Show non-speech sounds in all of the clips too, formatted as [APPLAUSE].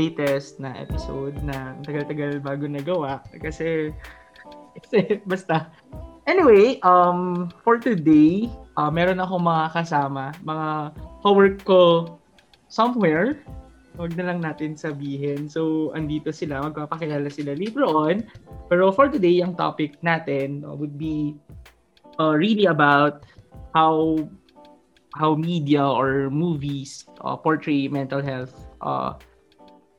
latest na episode na tagal-tagal bago nagawa kasi, kasi basta Anyway, um, for today, uh, meron ako mga kasama, mga co-work ko somewhere. Huwag na lang natin sabihin. So, andito sila, magpapakilala sila later on. Pero for today, ang topic natin uh, would be uh, really about how how media or movies uh, portray mental health uh,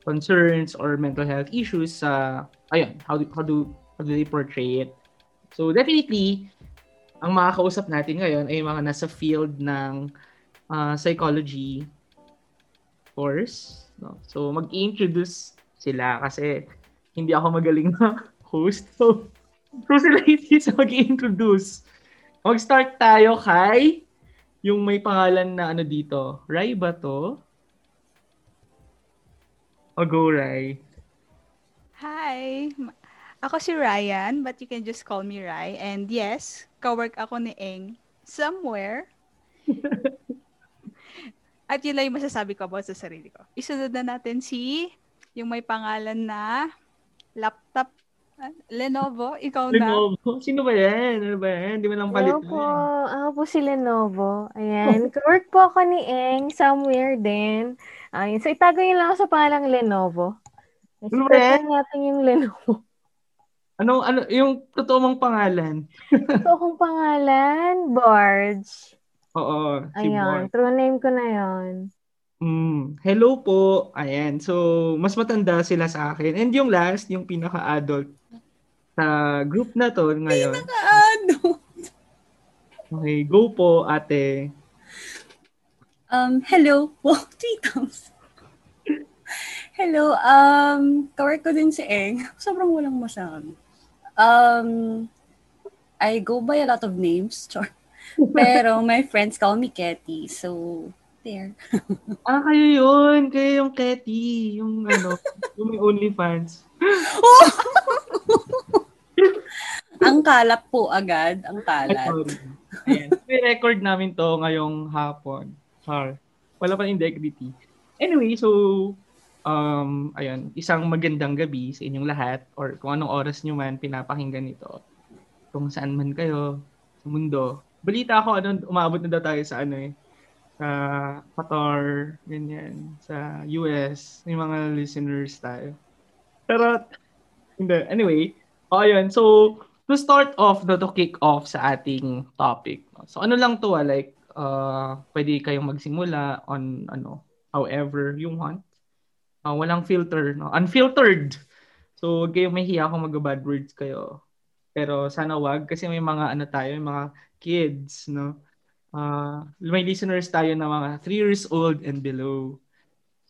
concerns or mental health issues sa uh, ayun how do, how do how do they portray it so definitely ang mga kausap natin ngayon ay mga nasa field ng uh, psychology course no so mag-introduce sila kasi hindi ako magaling na [LAUGHS] host so so sila [LAUGHS] hindi sa mag-introduce mag-start tayo kay yung may pangalan na ano dito. Rai ba to? O go, Rai. Hi! Ako si Ryan, but you can just call me Rai. And yes, kawork ako ni Eng somewhere. [LAUGHS] At yun lang yung masasabi ko about sa sarili ko. Isunod na natin si yung may pangalan na laptop Lenovo, ikaw na. Lenovo? Sino ba yan? Ano ba yan? Hindi mo lang palit. Hello po. Ako po si Lenovo. Ayan. [LAUGHS] Work po ako ni Eng somewhere din. Ayun. So, itago yun lang ako sa pangalang Lenovo. Ano ba yan? natin yung Lenovo. [LAUGHS] Ano, ano, yung totoo mong pangalan? [LAUGHS] totoo kong pangalan, Barge. Oo, si Ayun, Barge. true name ko na yon. Mm, hello po. Ayan. So, mas matanda sila sa akin. And yung last, yung pinaka-adult sa group na to ngayon. Pinaka-adult. Okay, go po, ate. Um, hello po, [LAUGHS] titams. hello, um, kawork ko din si Eng. Sobrang walang masyado. Um, I go by a lot of names, [LAUGHS] char. Pero my friends call me Ketty, so there. [LAUGHS] ah, kayo yun. Kayo yung Ketty. Yung ano, yung may OnlyFans. Ang kalap po agad. Ang kalat. Ayan. Record namin to ngayong hapon. Char. Wala pa integrity. Anyway, so, um, ayun, isang magandang gabi sa inyong lahat or kung anong oras nyo man pinapakinggan ito. Kung saan man kayo sa mundo. Balita ako, ano, umabot na daw tayo sa ano eh, sa Qatar, ganyan, sa US, may mga listeners tayo. Pero, hindi. Anyway, oh, yun. So, to start off, no, to kick off sa ating topic. So, ano lang to, ah, like, uh, pwede kayong magsimula on, ano, however you want. Uh, walang filter, no? Unfiltered! So, huwag kayong mahiya kung mag-bad words kayo. Pero sana wag kasi may mga ano tayo, may mga kids, no? uh, may listeners tayo na mga 3 years old and below.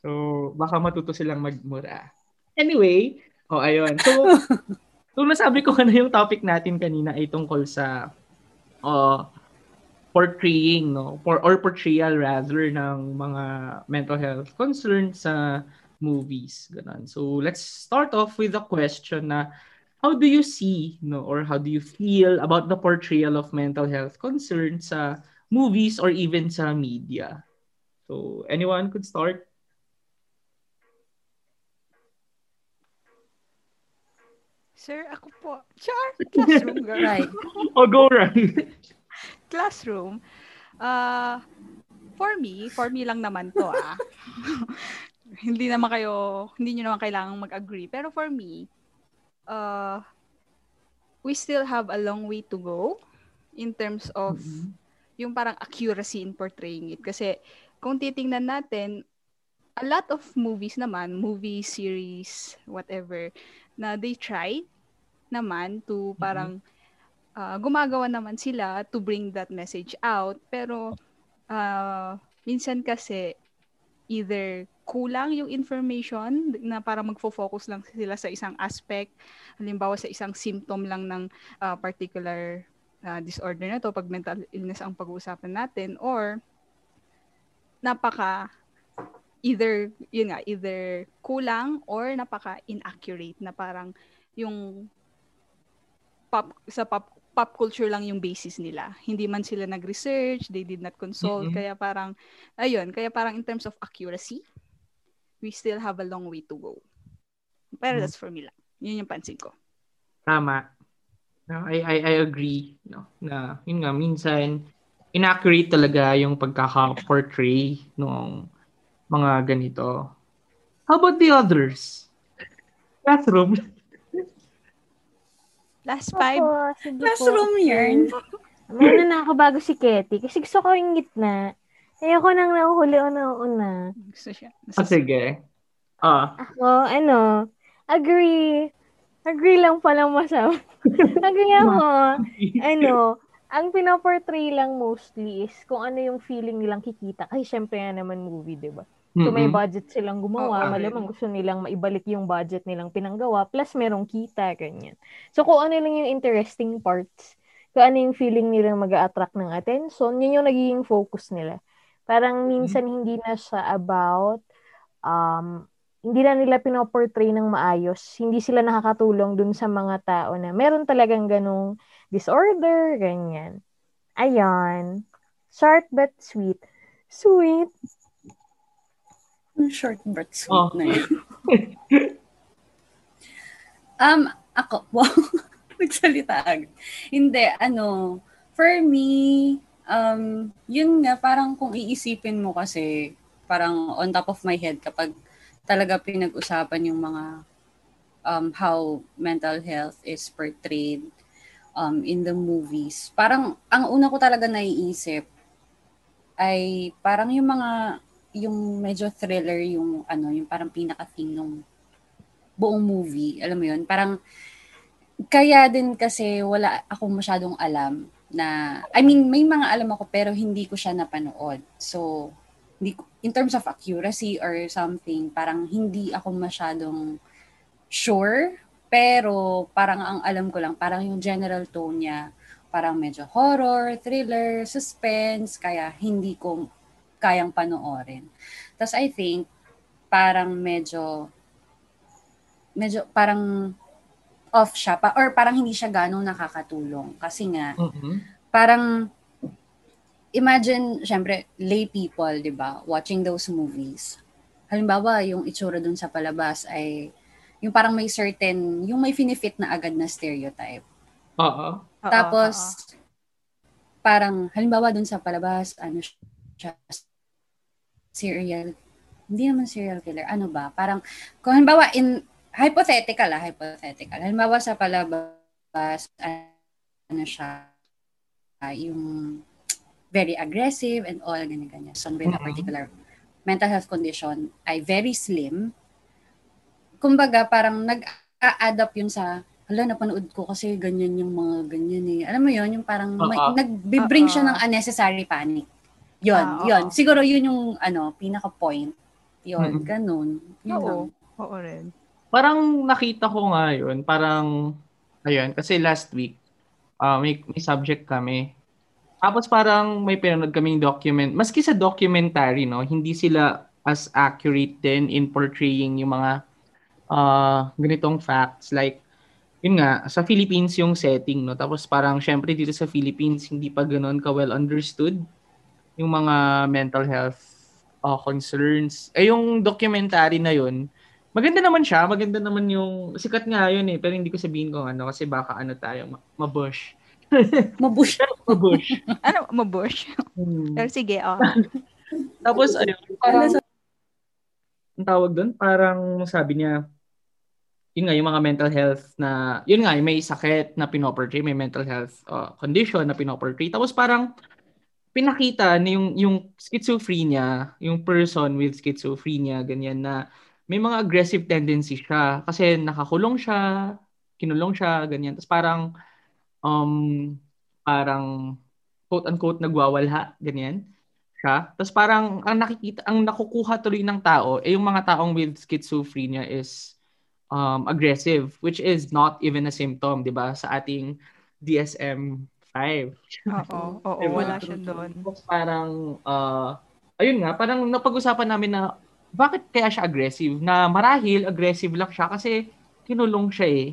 So, baka matuto silang magmura. Anyway, oh ayun. So, [LAUGHS] so nasabi ko [LAUGHS] na yung topic natin kanina ay tungkol sa uh, portraying, no? For, or portrayal rather ng mga mental health concerns sa movies. Ganun. So, let's start off with a question na how do you see, no, or how do you feel about the portrayal of mental health concerns sa movies or even sa media. So, anyone could start? Sir, ako po. Char! [LAUGHS] Classroom, girl. right. [LAUGHS] oh, go right. [LAUGHS] Classroom. Uh, for me, for me lang naman to ah. hindi naman kayo, hindi nyo naman kailangang mag-agree. Pero for me, uh, we still have a long way to go in terms of mm-hmm yung parang accuracy in portraying it. Kasi kung titingnan natin, a lot of movies naman, movie series, whatever, na they try naman to mm-hmm. parang uh, gumagawa naman sila to bring that message out. Pero uh, minsan kasi either kulang yung information na para magfo-focus lang sila sa isang aspect, halimbawa sa isang symptom lang ng uh, particular uh, disorder na to pag mental illness ang pag-uusapan natin or napaka either yun nga either kulang or napaka inaccurate na parang yung pop sa pop pop culture lang yung basis nila. Hindi man sila nag-research, they did not consult, Mm-mm. kaya parang, ayun, kaya parang in terms of accuracy, we still have a long way to go. Pero Mm. that's for me lang. Yun yung pansin ko. Tama. No, I, I, I agree. No, na, yun nga, minsan, inaccurate talaga yung pagkaka-portray ng mga ganito. How about the others? Classroom. Last five, Opo, sige po. Classroom yarn. Muna na ako bago si Ketty. Kasi gusto ko yung gitna. Ayoko nang nahuhuli o nauna. gusto siya. Ah, sige. Ah, Ako, ano, agree. Agree lang palang masama. [LAUGHS] agree ako. [LAUGHS] ano, ang pinaportray lang mostly is kung ano yung feeling nilang kikita. Kasi syempre nga naman movie, di ba? So may budget silang gumawa, Oo. malamang gusto nilang maibalik yung budget nilang pinanggawa, plus merong kita, ganyan. So kung ano lang yung interesting parts, kung ano yung feeling nilang mag attract ng attention, yun yung nagiging focus nila. Parang minsan hindi na siya about, um, hindi na nila pinoportray ng maayos, hindi sila nakakatulong dun sa mga tao na meron talagang ganong disorder, ganyan. Ayan. Short but sweet. Sweet. Short but sweet Oh. na yun. [LAUGHS] um, ako, [LAUGHS] wow, nagsalita agad. Hindi, ano, for me, um, yun nga, parang kung iisipin mo kasi, parang on top of my head kapag talaga pinag-usapan yung mga um, how mental health is portrayed um, in the movies. Parang, ang una ko talaga naiisip ay parang yung mga yung medyo thriller yung ano, yung parang pinaka-theme ng buong movie. Alam mo yun? Parang kaya din kasi wala akong masyadong alam na I mean, may mga alam ako pero hindi ko siya napanood. So, hindi in terms of accuracy or something, parang hindi ako masyadong sure. Pero parang ang alam ko lang, parang yung general tone niya, parang medyo horror, thriller, suspense, kaya hindi ko kayang panoorin. Tapos I think, parang medyo, medyo parang off siya, pa, or parang hindi siya ganong nakakatulong. Kasi nga, Mm-mm. parang, imagine, syempre, lay people, di ba, watching those movies. Halimbawa, yung itsura dun sa palabas ay, yung parang may certain, yung may finifit na agad na stereotype. Oo. Tapos, oo. parang, halimbawa dun sa palabas, ano siya, serial, hindi naman serial killer, ano ba? Parang, kung halimbawa, in, hypothetical ah, hypothetical. Halimbawa sa palabas, ano siya, ah, yung very aggressive and all, ganyan-ganyan. So, with a Mhm. particular mental health condition ay very slim. Kumbaga, parang nag-a-add up yun sa hala, napanood ko kasi ganyan yung mga ganyan eh. Alam mo yun, yung parang may, Oo. nag-bring siya Oo. ng unnecessary panic. Yun, Ah, oo. yun. Siguro yun yung ano, pinaka-point. Yun, Mhm. ganun. Yun Oo. lang. Oo rin. Parang nakita ko nga yun, parang, ayun, kasi last week, ah, may, may subject kami. Tapos parang may pinanood kaming document. Maski sa documentary, no, hindi sila as accurate din in portraying yung mga ah, ganitong facts. Like, yun nga, sa Philippines yung setting, no? Tapos parang, syempre dito sa Philippines, hindi pa ganun ka-well understood yung mga mental health ah, concerns. Eh, yung documentary na yun, maganda naman siya. Maganda naman yung, sikat nga yun eh. Pero hindi ko sabihin kung ano, kasi baka ano tayo, ma- mabush. [LAUGHS] Mabush. Mabush. [LAUGHS] Ano, mabush. Hmm. Pero sige, oh. [LAUGHS] Tapos, ayun, parang, ang tawag doon, parang sabi niya, yun nga, yung mga mental health na, yun nga, may sakit na pinoportray, may mental health uh, condition na pinoportray. Tapos parang, pinakita na yung, yung schizophrenia, yung person with schizophrenia, ganyan na, may mga aggressive tendency siya. Kasi nakakulong siya, kinulong siya, ganyan. Tapos parang, um, parang, quote-unquote, nagwawalha, ganyan siya. Tapos parang ang nakikita, ang nakukuha tuloy ng tao, eh yung mga taong with schizophrenia is um, aggressive, which is not even a symptom, di ba? Sa ating DSM-5. Oo, oo, Diba? wala siya doon. Parang, uh, ayun nga, parang napag-usapan namin na bakit kaya siya aggressive? Na marahil aggressive lang siya kasi kinulong siya eh.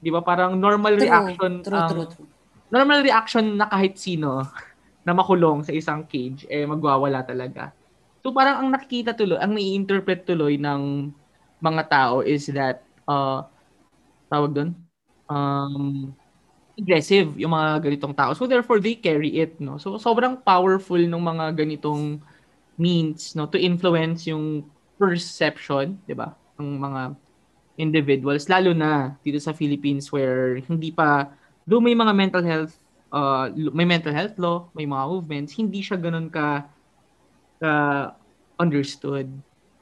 Di ba? Parang normal True, reaction true, ang true, true. normal reaction na kahit sino [LAUGHS] na makulong sa isang cage, eh magwawala talaga. So parang ang nakikita tuloy, ang nai-interpret tuloy ng mga tao is that, uh, tawag doon, um, aggressive yung mga ganitong tao. So therefore, they carry it, no? So sobrang powerful ng mga ganitong means, no? To influence yung perception, di ba? Ng mga individuals, lalo na dito sa Philippines where hindi pa, do may mga mental health, uh, may mental health law, may mga movements, hindi siya ganun ka, ka understood.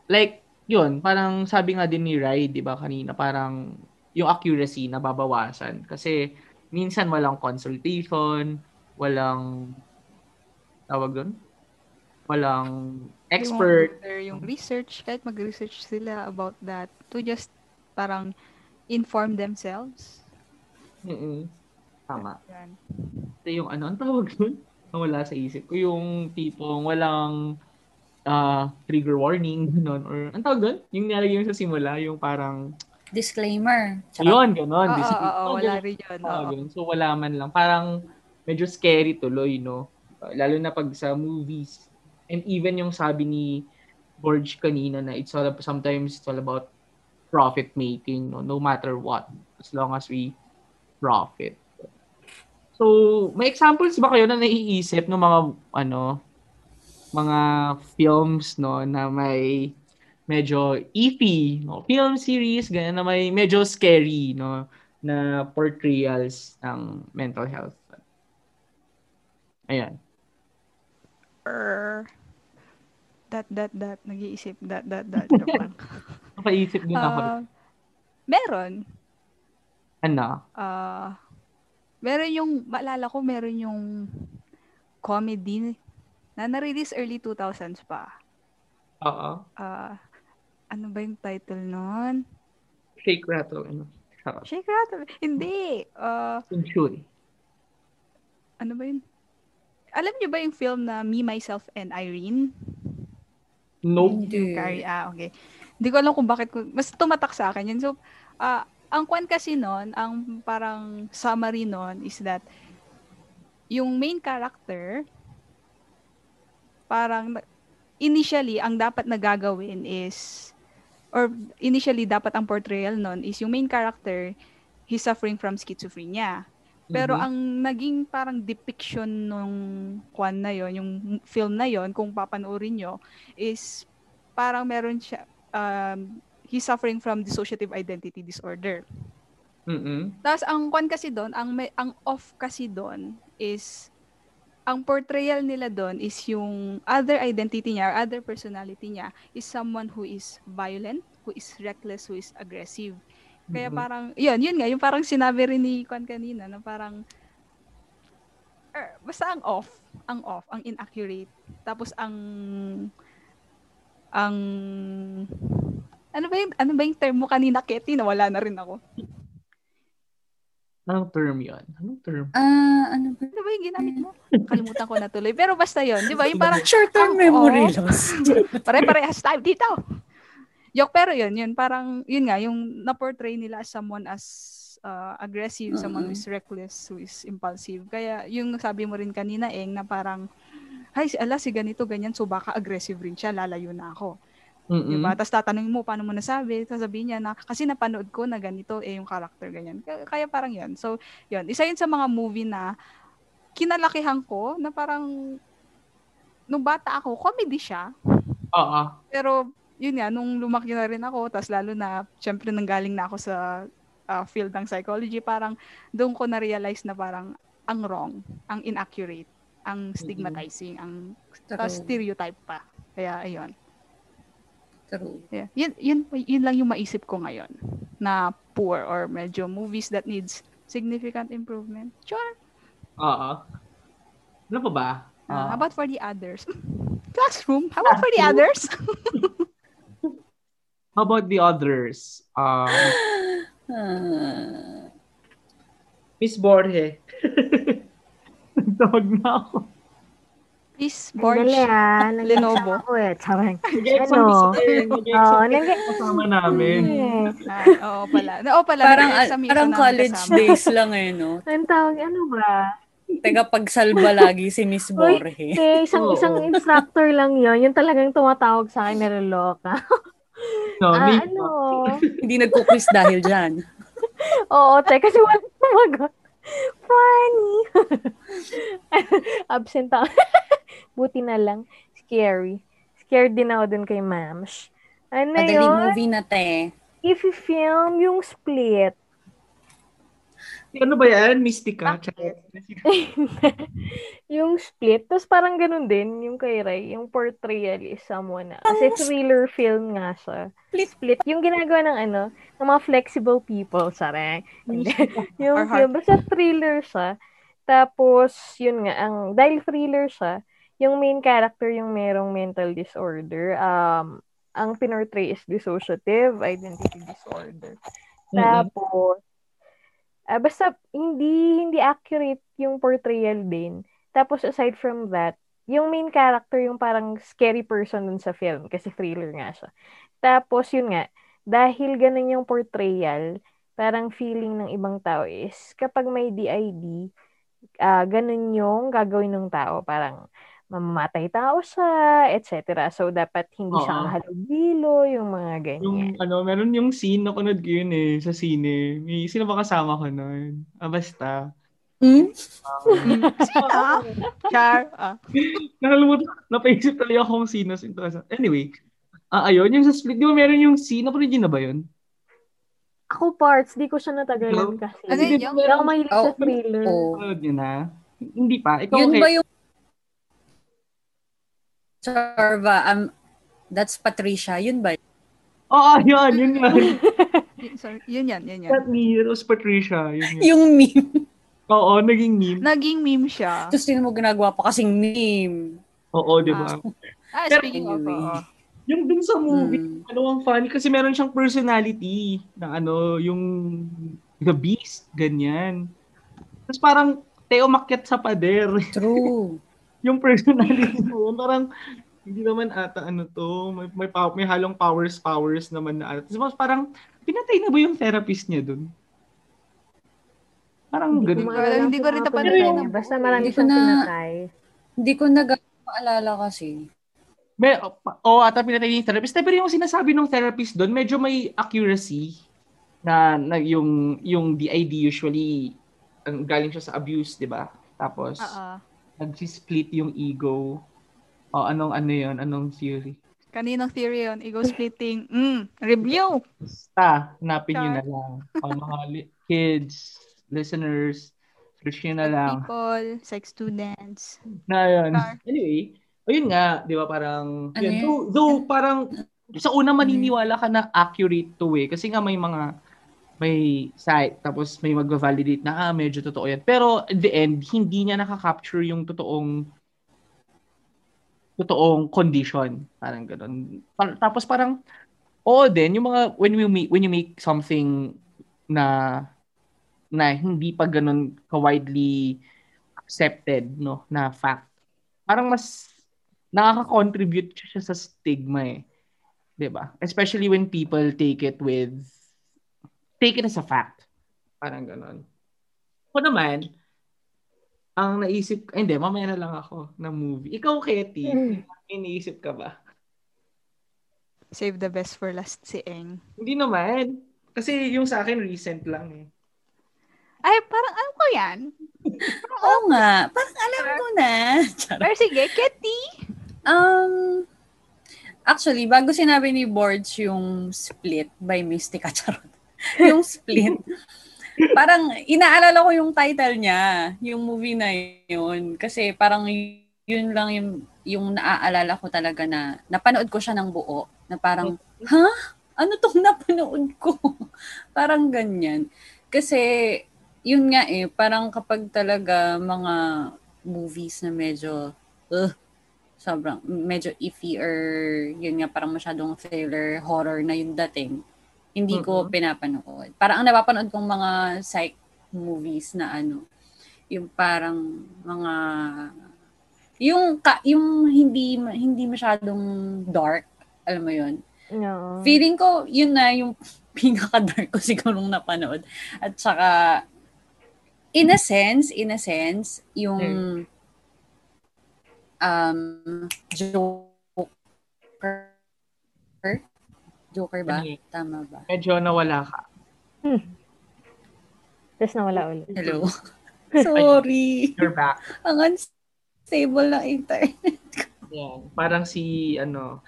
Like, yun, parang sabi nga din ni Rai, di ba, kanina, parang yung accuracy nababawasan. Kasi, minsan walang consultation, walang, tawag doon? Walang expert. Yung, yung research, kahit mag-research sila about that, to just parang inform themselves. Mm-mm. Tama. Yan. Ito yung ano, ang tawag doon? [LAUGHS] Wala sa isip ko. Yung tipong walang uh, trigger warning, [LAUGHS] gano'n. Or, ang tawag doon? Yung nilagay yung sa simula, yung parang, Disclaimer. Tsaka, yun, gano'n. Oo, oo, Oh, wala ganun. rin yun. Oo. ganun. So, wala man lang. Parang, medyo scary tuloy, no? Uh, lalo na pag sa movies. And even yung sabi ni Borge kanina na it's all about, sometimes it's all about profit making, no? no matter what. As long as we profit. So, may examples ba kayo na naiisip ng mga, ano, mga films, no, na may medyo iffy, no, film series, ganyan na may medyo scary, no, na portrayals ng mental health. Ayan. Or, that, that, that, nag-iisip, that, that, that. Joke lang. [LAUGHS] Napaisip din ako. Ah, meron. ano? Ah, meron yung, maalala ko, meron yung comedy na na-release early 2000s pa. Oo. Ah, ano ba yung title nun? Shake, rattle, ano. Sarap. Shake Rattle. Hindi. Century. ano ba yun? Alam niyo ba yung film na Me, Myself, and Irene? Nope. Hindi. Carrie, ah, okay. Hindi ko alam kung bakit ko, mas tumatak sa akin yun. So, ah, ang kwan kasi nun, ang parang summary nun is that yung main character, parang initially, ang dapat na gagawin is, or initially, dapat ang portrayal nun is yung main character, he's suffering from schizophrenia. Pero Mhm. ang naging parang depiction nung kwan na yon, yung film na yon, kung papanoorin nyo, is parang meron siya, um, he's suffering from dissociative identity disorder. Mm-mm. Tapos ang kwan kasi doon, ang may, ang off kasi doon is ang portrayal nila doon is yung other identity niya or other personality niya is someone who is violent, who is reckless, who is aggressive. Kaya Mhm. parang, yun, yun nga, yung parang sinabi rin ni Kwan kanina na parang, er, basta ang off, ang off, ang inaccurate. Tapos ang, ang, ano ba yung, ano ba yung term mo kanina, Ketty? Nawala na rin ako. Anong term yun? Anong term? Ah, ano ba? Ano ba yung ginamit mo? Kalimutan ko na tuloy. Pero basta yun, di ba? Yung parang, [LAUGHS] Short-term memory off. loss. [LAUGHS] pare-parehas tayo dito. Joke, pero yun, yun, parang, yun nga, yung na-portray nila as someone as uh, aggressive, someone who is reckless, who is impulsive. Kaya, yung sabi mo rin kanina, Eng, na parang, ay, si ala, si ganito, ganyan, so baka aggressive rin siya, lalayo na ako. Mm-mm. Diba? Tapos tatanungin mo, paano mo nasabi? Sasabihin niya na, kasi napanood ko na ganito, eh, yung character, ganyan. Kaya, parang yun. So, yun. Isa yun sa mga movie na kinalakihan ko, na parang, nung bata ako, comedy siya. Oo. Pero, yun nga, nung lumaki na rin ako, tas lalo na, syempre nanggaling na ako sa ah, field ng psychology, parang doon ko na-realize na parang ang wrong, ang inaccurate, ang stigmatizing, ang tas True. stereotype pa. Kaya, ayun. True. Yeah. Yun, yun, yun lang yung maisip ko ngayon na poor or medyo movies that needs significant improvement. Sure. Oo. Ano pa ba? Uh, Ah. how about for the others? [LAUGHS] Classroom. How about for the others? [LAUGHS] [LAUGHS] How about the others? Um, Ah, Miss Borge. Nagtawag na ako. Miss Ang Borge. dali ah. [LAUGHS] Lenovo. Ako eh. Charang. Ano? Nag-exam Oo, nag- kasama namin. Eh. Ah, oo pala. Oo pala. Parang, parang college days lang eh, no? [LAUGHS] Ang tawag, ano ba? Tagapagsalba lagi si Miss Uy, Borge. Eh, isang isang instructor lang yon Yung talagang tumatawag sa akin, niloloka. No, ah, ano? [LAUGHS] Hindi nagko-quiz dahil dyan. Oo, te, kasi wala tumagot. Funny. Absent ako. Buti na lang. Scary. Scared din ako dun kay Mams. Ano Madaling yun? movie na te. If you film yung split, Ano ba yan? Mystica? Bakit? [LAUGHS] yung split, tapos parang ganun din yung kay Ray, yung portrayal is someone na. Kasi thriller film nga siya. Split. Split. Yung ginagawa ng ano, ng mga flexible people, sarang. yung [LAUGHS] film, basta thriller siya. Tapos, yun nga, ang, dahil thriller siya, yung main character yung merong mental disorder, um, ang pinortray is dissociative identity disorder. Tapos, ah, basta hindi hindi accurate yung portrayal din. Tapos aside from that, yung main character yung parang scary person dun sa film kasi thriller nga siya. Tapos yun nga, dahil ganun yung portrayal, parang feeling ng ibang tao is kapag may DID, ah ganun yung gagawin ng tao. Parang mamamatay tao siya, etc. So, dapat hindi siya Oo. mahalubilo, yung mga ganyan. Yung ano, meron yung scene na kunod ko yun eh, sa sine. May, sino ba kasama ko nun? Ah, basta. Hmm? [LAUGHS] Ah, [LAUGHS] Char. Ah. [LAUGHS] Nakalimutan, napaisip talaga ako kung sino. sino. Anyway, ah ayun, yung sa split, di ba meron yung scene, napanood yun na ba yun? Ako parts, di ko siya natagalan kasi. Ano yun? Di ba Hindi ako mahilig sa Oh, thriller. Oo. Napanood yun na? Hindi pa. Ikaw, Yun okay. ba yung Sarva, um, that's Patricia. Yun ba? Oo, yun, yun yun. [LAUGHS] Sorry, yun yan, yun yan. Not me, it was Patricia. Yun yun. Yung meme. Oo, naging meme. Naging meme siya. Tapos sino mo ginagawa pa kasing meme. Oo, di ba? Ah, Pero speaking of, oo. Yung dun sa movie, Hmm. ano ang funny kasi meron siyang personality na ano, yung The Beast, ganyan. Tapos parang Teo makyat sa pader. True. [LAUGHS] yung personality mo, parang hindi naman ata ano to, may may, pow- may halong powers powers naman na ata. Tapos parang pinatay na ba yung therapist niya dun? Parang Hindi ko ganun. maalala Hindi ko rin yun. niya. Basta marami Hindi ko siyang na- pinatay. Hindi ko nag maalala kasi. May, o ata pinatay niya yung therapist. Pero yung sinasabi ng therapist doon, medyo may accuracy na, na yung yung DID usually ang galing siya sa abuse, 'di ba? Tapos Oo. Nagsi-split yung ego. O anong ano 'yon? Anong theory? Kaninang theory yun? Ego splitting. Mm, review. Basta, hanapin nyo na lang. O mga li- kids, listeners, search nyo na lang. People, sex students. Na yun. Char. Anyway, ayun nga, di ba parang, Ano yun, yun? though, though parang, sa una maniniwala ka na accurate to eh. Kasi nga may mga, may site, tapos may mag-validate na, ah, medyo totoo yan. Pero, at the end, hindi niya nakaka-capture yung totoong, totoong condition. Parang ganun. Tapos parang, oo din, yung mga, when, we make, when you make something na, na hindi pa ganun ka-widely accepted, no, na fact, parang mas nakaka-contribute siya sa stigma eh. 'Di ba? Especially when people take it with take it as a fact. Parang ganun. Ako naman, ang naisip, ay, hindi, mamaya na lang ako ng movie. Ikaw, Ketty, Mm. iniisip ka ba? Save the best for last si Eng. Hindi naman. Kasi yung sa akin, recent lang eh. Ay, parang alam ko yan. [LAUGHS] Oo nga. Parang alam ko na. Pero sige, Ketty. Um, actually, bago sinabi ni Boards yung Split by Mystica [LAUGHS] Charot, [LAUGHS] yung Split, parang inaalala ko yung title niya, yung movie na yun. Kasi parang yun lang yung, yung naaalala ko talaga na napanood ko siya ng buo. Na parang, ha? Ano tong [LAUGHS] napanood ko? parang ganyan. Kasi, yun nga eh, parang kapag talaga mga movies na medyo, uh, sobrang medyo iffy or yun nga parang masyadong thriller horror na yung dating hindi ko Mhm. pinapanood. Parang ang napapanood kong mga psych movies na ano yung parang mga Yung, ka, yung hindi, hindi masyadong dark, alam mo yun. No. Feeling ko, yun na yung [LAUGHS] pinaka-dark ko siguro napanood. At saka, in a sense, in a sense, yung um, Joker. Joker ba? Ano? Tama ba? Medyo nawala ka. Tapos nawala ulit. Hello? [LAUGHS] Sorry. You're back. Ang unstable ng internet. Yan. Parang si, ano,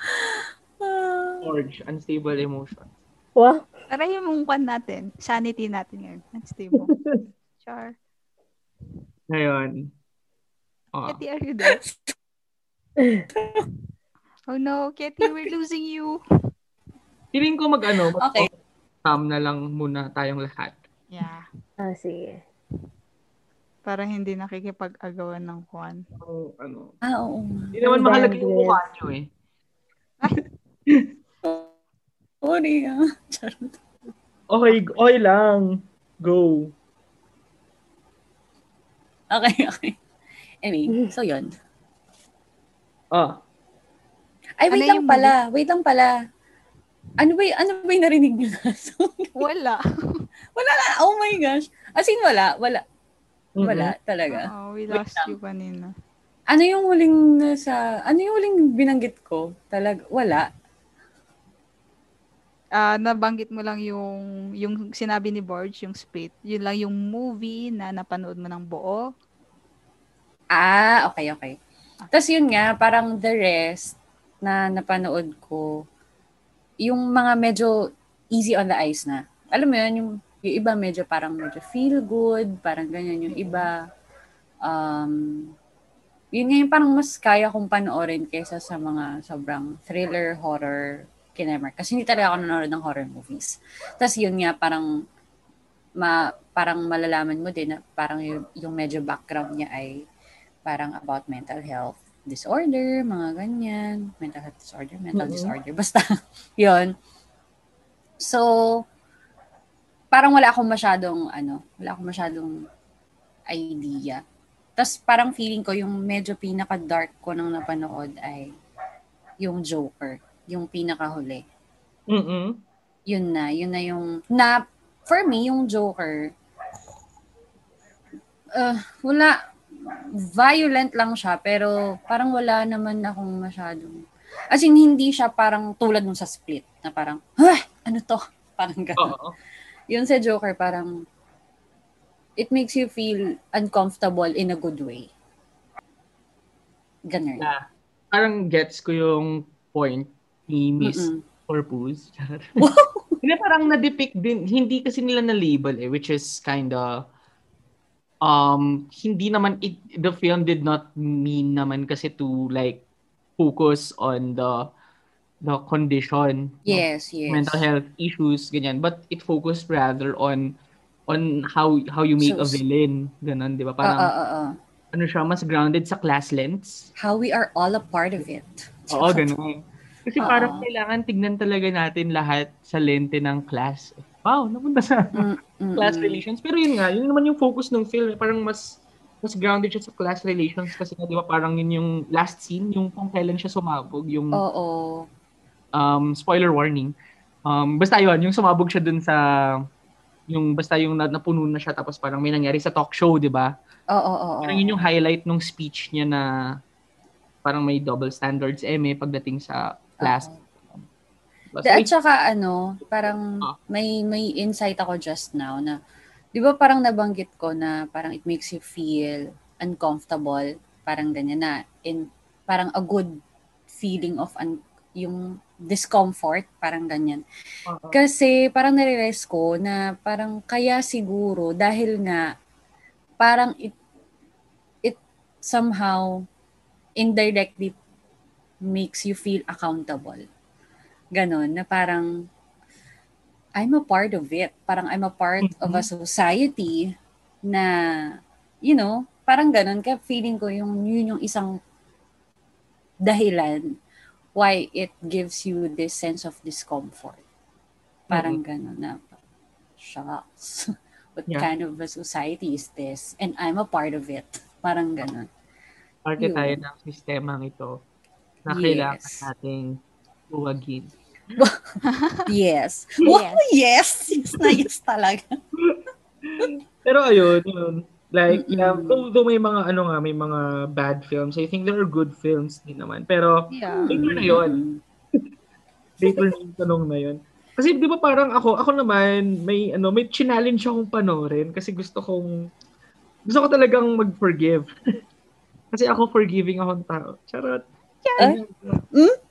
Ah. George, unstable emotion. Wow. Para yung kwan natin, sanity natin ngayon. Unstable. [LAUGHS] Char. Ngayon. Oh. Kitty, are you there? [LAUGHS] oh no, Kitty, we're losing you. Feeling ko mag, ano, mag Okay. Calm na lang muna tayong lahat. Yeah. Ah, sige. Para hindi nakikipag-agawan ng kwan. Ang, ano, Ah, oo hindi naman mahalaga yung mukha nyo eh. [LAUGHS] Sorry ah. Charot. Okay, okay lang. Go. Okay, okay. Anyway, so yun. Ah, Ay, wait Ano lang pala. Wait lang pala. Ano ba, y- ano ba yung narinig niyo na? [LAUGHS] Sorry. Wala. [LAUGHS] wala na. Oh my gosh. As in, wala. Wala. mhm. Wala talaga. Oh, we Wait lost lang. you kanina. Ano yung huling nasa, ano yung huling binanggit ko? Talaga, wala. Ah, nabanggit mo lang yung yung sinabi ni Borge, yung split. Yun lang yung movie na napanood mo ng buo. Ah, okay, okay. Tapos yun nga, parang the rest na napanood ko, yung mga medyo easy on the eyes na. Alam mo yun, yung, yung iba medyo parang medyo feel good, parang ganyan yung iba. Um, yun nga yung parang mas kaya kong panoorin kaysa sa mga sobrang thriller, horror, kinemer. Kasi hindi talaga ako nanonood ng horror movies. Tapos yun nga, parang ma, parang malalaman mo din na parang yung, yung medyo background niya ay parang about mental health disorder, mga ganyan. Mental health disorder, mental Mhm. disorder. Basta, [LAUGHS] yon So, parang wala akong masyadong, ano, wala akong masyadong idea. Tapos parang feeling ko yung medyo pinaka-dark ko nang napanood ay yung Joker. Yung pinakahuli. mm Yun na, yun na yung, na, for me, yung Joker, uh, wala, violent lang siya, pero parang wala naman akong masyadong, as in, hindi siya parang tulad nung sa Split, na parang, ah, ano to? [LAUGHS] Parang gano'n. Oo. Yun sa Joker, parang, it makes you feel uncomfortable in a good way. Ganun. Na, parang gets ko yung point ni Miss. Corpus. [LAUGHS] Hindi, parang na-depict din, hindi kasi nila na-label eh, which is kinda, um, hindi naman, it, the film did not mean naman kasi to like, focus on the, the condition. Yes, yes. mental health issues ganyan but it focused rather on on how how you make a So- villain ganun di ba parang oo, oo. ano siya mas grounded sa class lens How we are all a part of it. oo ganun kasi Oo. parang kailangan tignan talaga natin lahat sa lente ng class wow napunta sa Mm, mm, class relations pero yun nga yun naman yung focus ng film parang mas mas grounded siya sa class relations kasi nga, di ba parang yun yung last scene yung kung kailan siya sumabog yung Oo. um, spoiler warning. Um, basta yun, yung sumabog siya dun sa, yung basta yung na, napuno na siya tapos parang may nangyari sa talk show, di ba? Oo, oo, oo. Parang yun yung highlight nung speech niya na parang may double standards eh, may pagdating sa class. Oo. Basta, At saka ano, parang Ah. may may insight ako just now na 'di ba parang nabanggit ko na parang it makes you feel uncomfortable, parang ganyan na in parang a good feeling of un, yung discomfort, parang ganyan. Oo. Kasi parang nare-realize ko na parang kaya siguro dahil nga parang it it somehow indirectly makes you feel accountable. Ganon, na parang I'm a part of it. Parang I'm a part of a society na, you know, parang ganon. Kaya feeling ko yung, yun yung isang dahilan why it gives you this sense of discomfort. Parang ganon na, shucks, [LAUGHS] what Yeah. kind of a society is this? And I'm a part of it. Parang ganon. parte Yun. tayo ng sistemang ito na Yes. kailangan nating buwagin. [LAUGHS] Yes. Yes. Wow, yes! Yes na yes talaga. Pero ayun, yun. Like, Mm-mm. yeah, though, though may mga, ano nga, may mga bad films, I think there are good films din naman. Pero, Yeah. later na yun. [LAUGHS] Later na yung tanong na yun. Kasi di ba parang ako, ako naman, may, ano, may challenge akong panoorin kasi gusto kong, gusto ko talagang mag-forgive. [LAUGHS] kasi ako forgiving akong tao. Charot. Ay?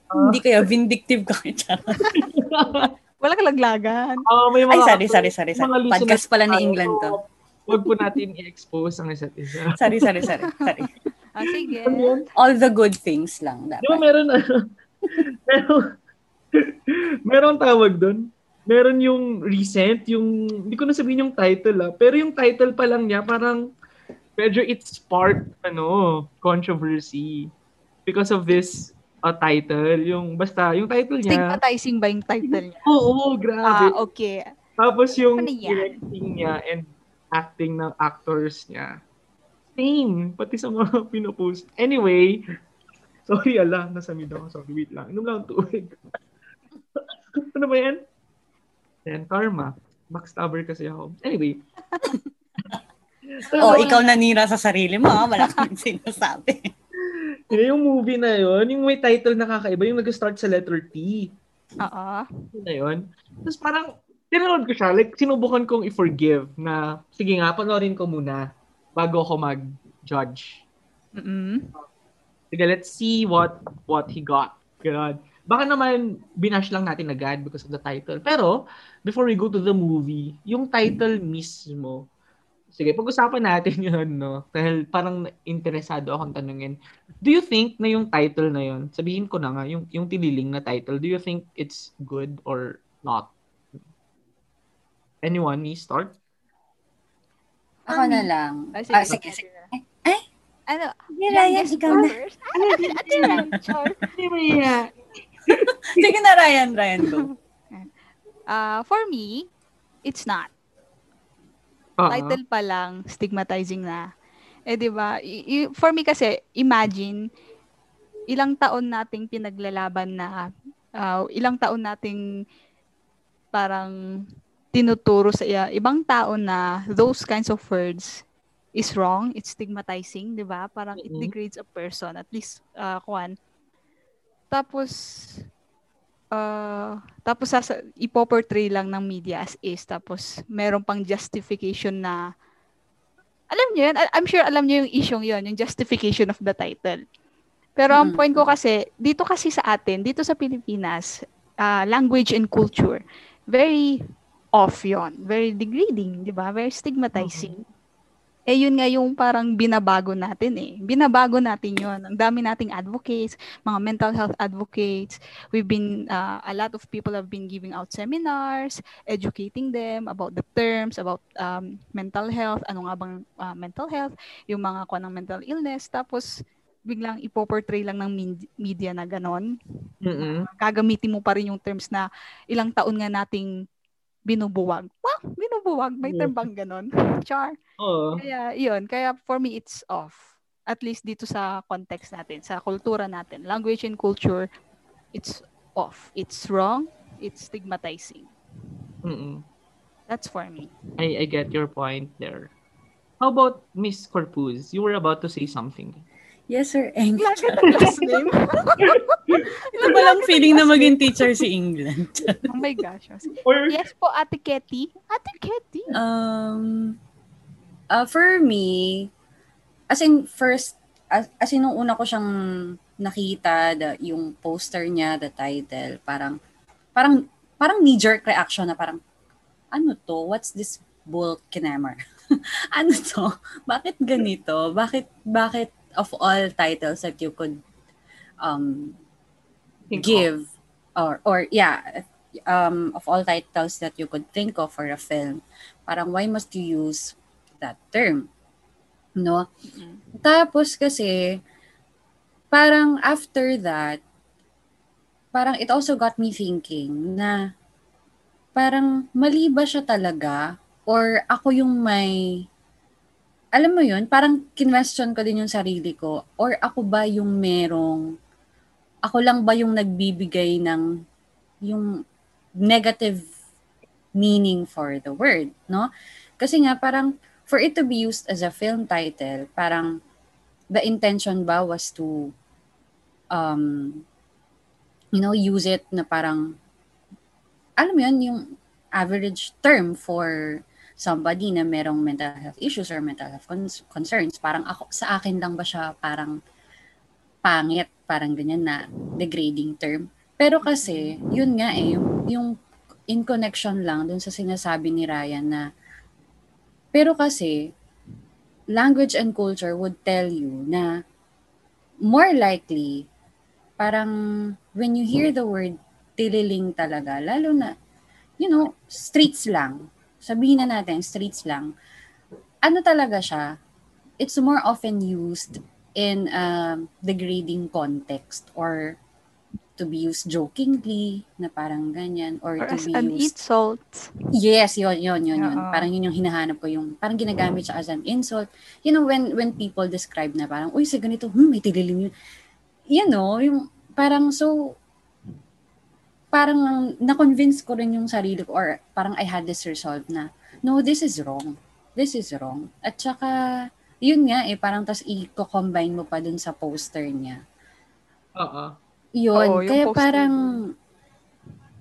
Hindi kaya vindictive ka kay. [LAUGHS] Wala kalaglagan. Ah, may mga, Ay, sorry, sorry, sorry. sorry. Podcast pala ni England to. Huwag po natin i-expose ang isa't isa. Sorry, sorry, sorry. sorry. [LAUGHS] Ah, sige. Ano? All the good things lang. Di ba Dapat. meron ano? [LAUGHS] meron, meron tawag doon. Meron yung recent, yung, hindi ko na sabihin yung title ah, pero yung title pa lang niya, parang, medyo it sparked, ano, controversy. Because of this uh, title, yung, basta, yung title niya, Stigmatizing ba yung title niya? oo, Ah, grabe. okay. Tapos yung Ano directing niya and acting ng actors niya, same, pati sa mga [LAUGHS] pinupost. Anyway, sorry ala, nasa mid ako. Sorry, wait lang. Inom lang ang tubig. [LAUGHS] ano ba yan? Yan, karma. Backstabber kasi ako. Anyway. [LAUGHS] Oh, ikaw nanira sa sarili mo. ah. Wala kang sinasabi. Yun yung movie na yon yung may title na kakaiba, yung nag-start sa letter T. Oo. Na yun. Tapos parang, tinanood ko siya, like, sinubukan kong i-forgive na, sige nga, panoorin ko muna bago ako mag-judge. Mm-mm. Sige, let's see what what he got. God. Baka naman binash lang natin agad because of the title. Pero, before we go to the movie, yung title mismo, sige, pag-usapan natin [LAUGHS] yun, no? Dahil parang interesado akong tanungin. Do you think na yung title na yun, sabihin ko na nga, yung, yung tiniling na title, do you think it's good or not? Anyone, me start? Ako na lang. Ah, Ah, sige, sige. Ay, Ano? Hindi, Ryan, ikaw na. Ano? Ate Ryan, char. [LAUGHS] Sige na, Ryan. Ryan, go. [LAUGHS] Ah, for me, it's not. Oo. Title pa lang, stigmatizing na. Eh, di ba? I- i- for me kasi, imagine, ilang taon nating pinaglalaban na, ah, ilang taon nating parang tinuturo sa i- ibang tao na those kinds of words is wrong, it's stigmatizing, di ba? Parang it Mhm. degrades a person, at least, uh, kuan. Tapos, uh, tapos sasa, ipoportray lang ng media as is, tapos meron pang justification na, alam niyo yun, I- I'm sure alam niyo yung issue yun, yung justification of the title. Pero ang Mhm. point ko kasi, dito kasi sa atin, dito sa Pilipinas, ah, language and culture, very off yon Very degrading, di ba? Very stigmatizing. Eh, yun nga yung parang binabago natin eh. Binabago natin yon Ang dami nating advocates, mga mental health advocates. We've been, uh, a lot of people have been giving out seminars, educating them about the terms, about um, mental health, ano nga bang uh, mental health, yung mga kuha ng mental illness. Tapos, biglang ipoportray lang ng media na ganon. Mm-mm. Gagamitin mo pa rin yung terms na ilang taon nga nating binubuwag. Wow, binubuwag. May term bang ganon? [LAUGHS] Char. Oo. Kaya, yun. Kaya for me, it's off. At least dito sa context natin, sa kultura natin. Language and culture, it's off. It's wrong. It's stigmatizing. Mm-mm. That's for me. I, I get your point there. How about Miss Corpus? You were about to say something. Yes, sir. Eng. Last name. [LAUGHS] Ano ba lang feeling na maging teacher si England? oh my gosh. Or, Yes po, Ate Ketty. Ate Ketty. Um, uh, for me, as in first, as, as in nung una ko siyang nakita, the, yung poster niya, the title, parang, parang, parang knee-jerk reaction na parang, ano to? What's this bull kinammer? [LAUGHS] ano to? Bakit ganito? Bakit, bakit of all titles that you could um, think give or or yeah um of all titles that you could think of for a film parang why must you use that term no? Tapos kasi parang after that parang it also got me thinking na parang mali ba siya talaga or ako yung may alam mo yun, parang kinwestiyon ko din yung sarili ko, or ako ba yung merong, ako lang ba yung nagbibigay ng, yung negative meaning for the word, no? Kasi nga, parang, for it to be used as a film title, parang, the intention ba was to, um, you know, use it na parang, alam mo yun, yung average term for somebody na merong mental health issues or mental health con- concerns, parang ako, sa akin lang ba siya parang pangit, parang ganyan na degrading term. Pero kasi, yun nga eh, yung, yung in connection lang dun sa sinasabi ni Ryan na, pero kasi, language and culture would tell you na more likely, parang when you hear the word tililing talaga, lalo na, you know, streets lang, sabihin na natin, streets lang, ano talaga siya, it's more often used in a degrading context or to be used jokingly na parang ganyan or, Or to as be an used insult. Yes, yun, yun, yun. Oo. Parang yun yung hinahanap ko, yung parang ginagamit siya as an insult. You know, when when people describe na parang, uy, sa ganito, hmm, may tililim yun. You know, yung parang so, parang na-convince ko rin yung sarili ko or parang I had this resolve na, no, this is wrong. This is wrong. At saka, yun nga eh, parang tas i-combine mo pa dun sa poster niya. Oo. Yun, Oo, yung kaya poster. parang,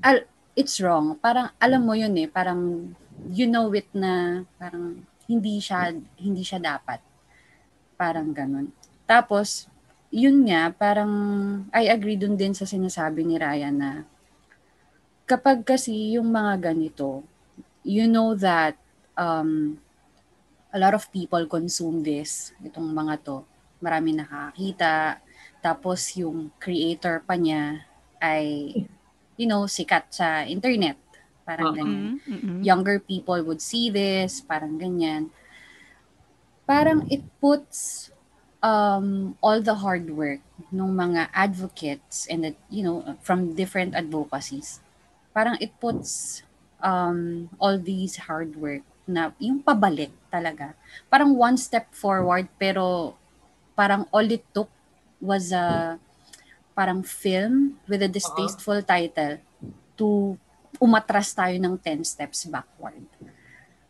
al- it's wrong. Parang, alam mo yun eh, parang, you know it na, parang, hindi siya, hindi siya dapat. Parang ganun. Tapos, yun nga, parang, I agree dun din sa sinasabi ni Ryan na, kapag kasi yung mga ganito, you know that, um, a lot of people consume this, itong mga to. Marami nakakita, tapos yung creator pa niya ay, you know, sikat sa internet. Parang Oo. ganyan. Mm. Younger people would see this, parang ganyan. Parang it puts um, all the hard work ng mga advocates and, that, you know, from different advocacies. Parang it puts um, all these hard work na yung pabalik talaga. Parang one step forward pero parang all it took was a parang film with a distasteful title to umatras tayo ng 10 steps backward.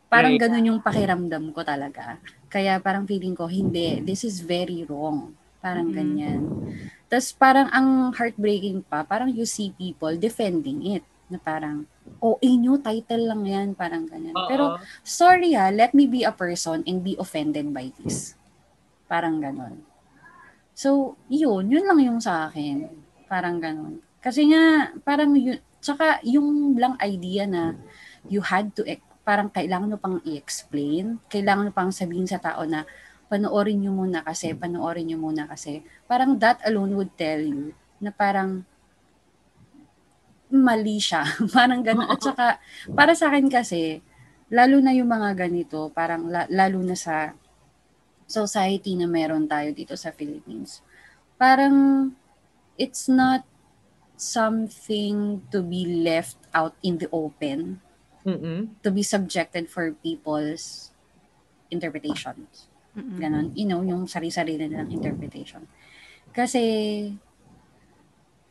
Parang Right. ganun yung pakiramdam ko talaga. Kaya parang feeling ko, hindi, this is very wrong. Parang Mhm. ganyan. Tapos parang ang heartbreaking pa, parang you see people defending it. Na parang, oh, inyo, title lang yan. Parang ganyan. Oo. Pero sorry ha, let me be a person and be offended by this. Parang ganon. So, yun, yun lang yung sa akin. Parang ganon. Kasi nga, parang yun, tsaka yung lang idea na you had to, e- parang kailangan mo pang i-explain, kailangan mo pang sabihin sa tao na panoorin nyo muna kasi, panoorin nyo muna kasi. Parang that alone would tell you na parang mali siya. [LAUGHS] parang gano'n. At saka, para sa akin kasi, lalo na yung mga ganito, parang la- lalo na sa society na meron tayo dito sa Philippines. Parang, it's not something to be left out in the open, Mm-mm. to be subjected for people's interpretations. Ganon. You know, yung sarili-sarili nilang interpretation. Kasi,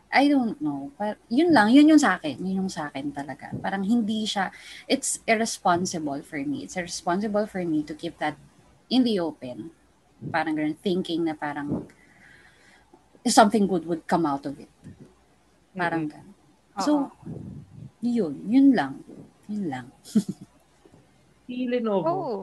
I don't know. Par- yun lang, yun yung sa akin. Yun yung sa akin talaga. Parang hindi siya, it's irresponsible for me. It's irresponsible for me to keep that in the open. Parang ganun, thinking na parang something good would come out of it. Parang ganun. So, yun. Yun lang. Yun lang. [LAUGHS] Si Lenovo. Oh.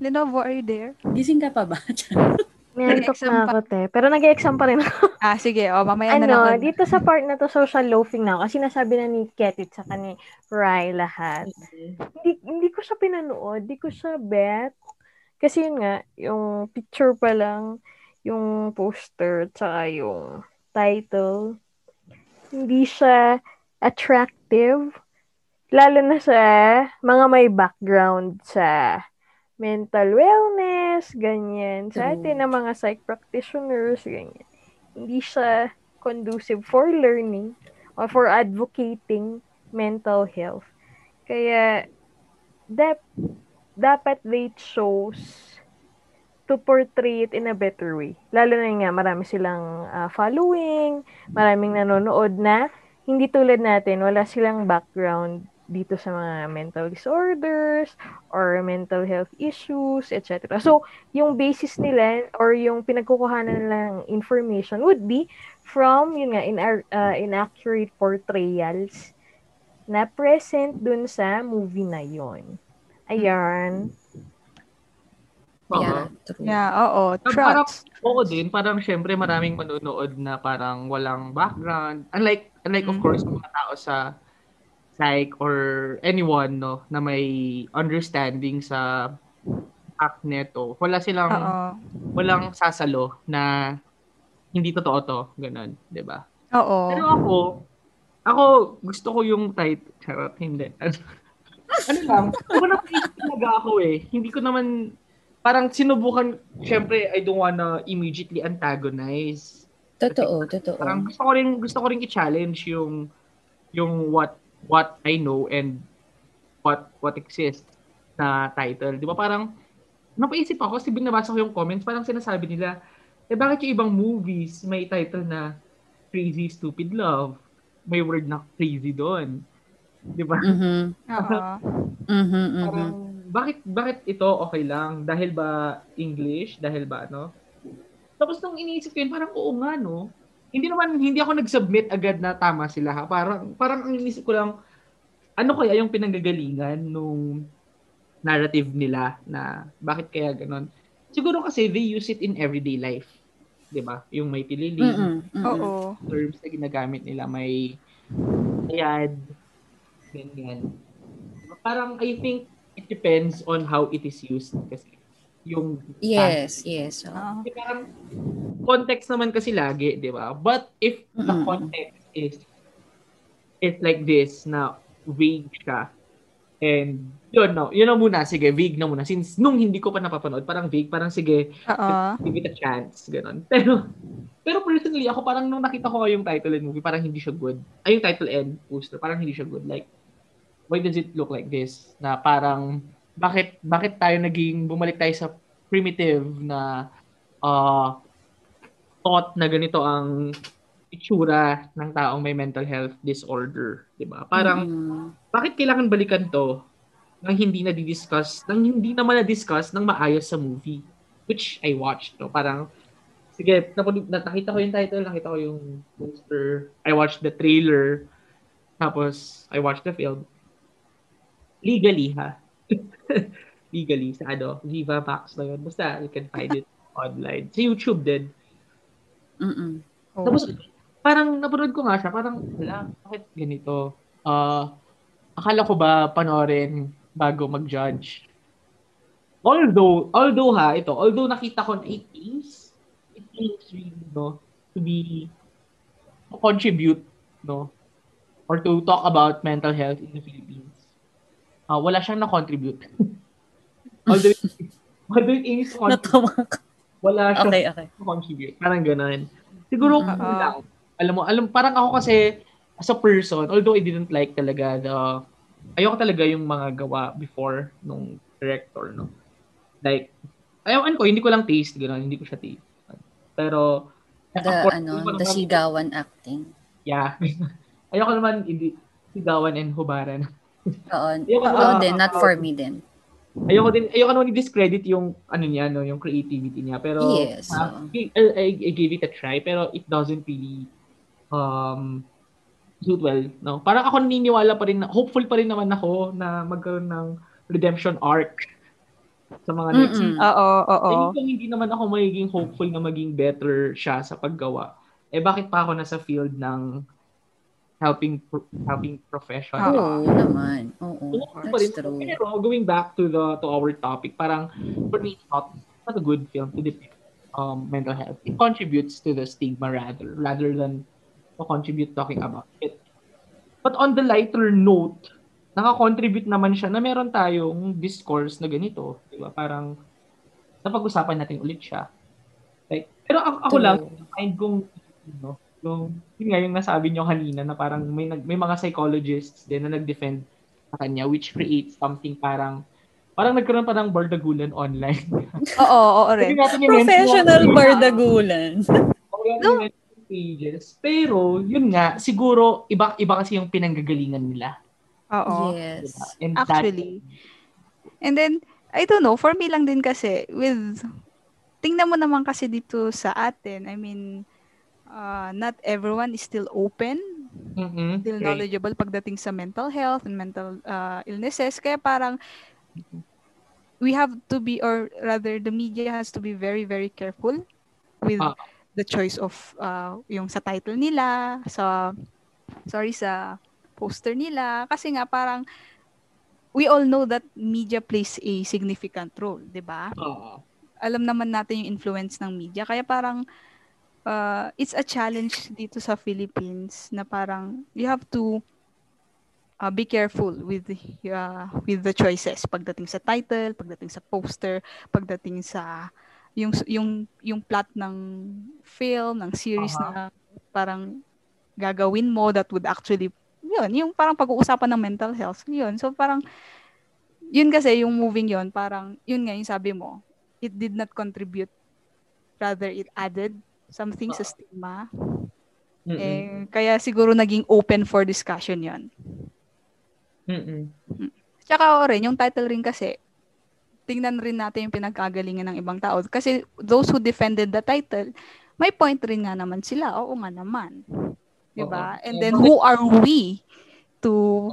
Lenovo, are you there? Gising ka pa ba? [LAUGHS] Nantok na pa. ako, te. Pero nag-exam pa rin ako. Ah, sige. Oh, mamaya na lang. ano, dito sa part na to, social loafing na ako. Kasi nasabi na ni Ketit sa ni Rai lahat. Hindi, hindi ko siya pinanood. Hindi ko siya bet. Kasi yun nga, yung picture pa lang, yung poster, tsaka yung title, hindi siya attractive. Lalo na sa mga may background sa mental wellness, ganyan. Sa atin na mga psych practitioners, ganyan. Hindi siya conducive for learning or for advocating mental health. Kaya, dap, dapat they chose to portray it in a better way. Lalo na nga, marami silang ah, following, maraming nanonood na hindi tulad natin, wala silang background dito sa mga mental disorders or mental health issues, etc. So, yung basis nila or yung pinagkukuhanan ng information would be from, yun nga, in, uh, inaccurate portrayals na present dun sa movie na yon. Ayan. Oo. Yeah, true. Yeah, oo. Ah, Parang, Trust. oo din, parang syempre maraming manonood na parang walang background. Unlike, unlike of Mm. course, mga tao sa psych or anyone, no, na may understanding sa act neto. Wala silang, Oo. walang sasalo na hindi totoo to. Ganon, di ba? Oo. Pero ako, ako, gusto ko yung title. Charot, hindi. [LAUGHS] ano lang, ako na talaga ako eh. Hindi ko naman, parang sinubukan, syempre, I don't wanna immediately antagonize. Totoo, totoo. Parang gusto ko rin, gusto ko rin i-challenge yung, yung what, what I know and what, what exists na title. Di ba parang, napaisip ako, kasi binabasa ko yung comments, parang sinasabi nila, eh bakit yung ibang movies may title na Crazy Stupid Love? May word na crazy doon. Di ba? Mhm. Oo. Mhm, mhm. Parang, bakit, bakit ito okay lang? Dahil ba English? Dahil ba ano? Tapos nung iniisip ko yun, parang oo nga, no? Hindi naman, hindi ako nag-submit agad na tama sila. Ha? Parang, parang ang iniisip ko lang, ano kaya yung pinanggagalingan nung narrative nila na bakit kaya ganon? Siguro kasi they use it in everyday life. 'Di ba? Yung may pilili. Oo. terms na ginagamit nila, may ayad, ganyan. Parang I think it depends on how it is used kasi yung Yes, yes. oo. Oo. kasi parang context naman kasi lagi, 'di ba? But if the Mm-mm. context is is like this na vague siya and yun no, yun na muna, sige, vague na muna. Since nung hindi ko pa napapanood, parang vague, parang sige, Oo. give it a chance, ganun. Pero, pero personally, ako parang nung nakita ko yung title and movie, parang hindi siya good. Ay, yung title and poster, parang hindi siya good. Like, why does it look like this? Na parang, bakit, bakit tayo naging, bumalik tayo sa primitive na uh, thought na ganito ang itsura ng taong may mental health disorder, 'di ba? Parang Mhm. bakit kailangan balikan to nang hindi na discuss nang hindi naman na-discuss ng maayos sa movie which I watched no parang sige napun- nakita ko yung title nakita ko yung poster I watched the trailer tapos I watched the film legally ha [LAUGHS] legally sa ano Viva Max na yun basta you can find it [LAUGHS] online sa YouTube din Mhm. Oo. tapos, parang napanood ko nga siya, parang, wala, bakit ganito? Ah, akala ko ba panoorin bago mag-judge? Although, although ha, ito, although nakita ko na it is, it is really, no, to be, to contribute, no, or to talk about mental health in the Philippines. Ah, wala siyang na-contribute. [LAUGHS] although, although it aims to contribute, wala siyang Okay, okay. contribute. Parang ganun. Siguro, Mm. kung lang. Alam mo, alam, parang ako kasi, as a person, although I didn't like talaga the, ayoko talaga yung mga gawa before nung director, no? Like, ayaw ko, hindi ko lang taste, gano'n, hindi ko siya taste. Pero, The, course, ano, the naman- sigawan acting. Yeah. [LAUGHS] ayoko naman, hindi, sigawan and hubaran. Oo. Oo din, not for me din. Ayoko din, ayoko naman i-discredit yung, ano niya, no, yung creativity niya. Pero, Yes, oo. I, I, I gave it a try, pero it doesn't really um, suit well. No? Parang ako naniniwala pa rin, na, hopeful pa rin naman ako na magkaroon ng redemption arc sa mga next. Mm-mm. Oo, oo. Kung hindi naman ako magiging hopeful na maging better siya sa paggawa, eh bakit pa ako nasa field ng helping helping profession? Oo. Oo naman. Oo. Pa rin. That's true. Pero going back to the to our topic, parang for me, not, not a good film to depict um, mental health. It contributes to the stigma rather rather than to contribute talking about it. But on the lighter note, naka-contribute naman siya na meron tayong discourse na ganito. Di ba? Parang napag-usapan natin ulit siya. Like, pero ako, ako lang, find kong, no, yung, yun nga yung nasabi nyo kanina na parang may, nag- may mga psychologists din na nag-defend sa kanya which creates something parang parang nagkaroon pa ng bardagulan online. [LAUGHS] Oo, oo, rin. Professional bardagulan. Wala No. pages. Pero, yun nga, siguro, iba, iba kasi yung pinanggagalingan nila. Oo. Yes. Diba? And that- Actually. And then, I don't know, for me lang din kasi, with, tingnan mo naman kasi dito sa atin, I mean, uh, not everyone is still open, Mhm. still Right. knowledgeable pagdating sa mental health and mental uh, illnesses. Kaya parang, we have to be, or rather, the media has to be very, very careful with Ah. the choice of uh, yung sa title nila, sa, sorry, sa poster nila. Kasi nga parang, we all know that media plays a significant role, di ba? Oo. Alam naman natin yung influence ng media. Kaya parang, uh, it's a challenge dito sa Philippines na parang, you have to uh, be careful with uh, with the choices pagdating sa title, pagdating sa poster, pagdating sa yung yung yung plot ng film, ng series Aha. na parang gagawin mo that would actually yun, yung parang pag-uusapan ng mental health. Yun. So parang yun kasi yung moving yun, parang yun nga yung sabi mo, it did not contribute rather it added something sa stigma. Mm-mm. Eh, kaya siguro naging open for discussion yon. Mm-mm. Tsaka o rin, yung title rin kasi, tingnan rin natin yung pinagkagalingan ng ibang tao. Kasi those who defended the title, may point rin nga naman sila. Oo nga naman. Diba? Oo. And then, who are we to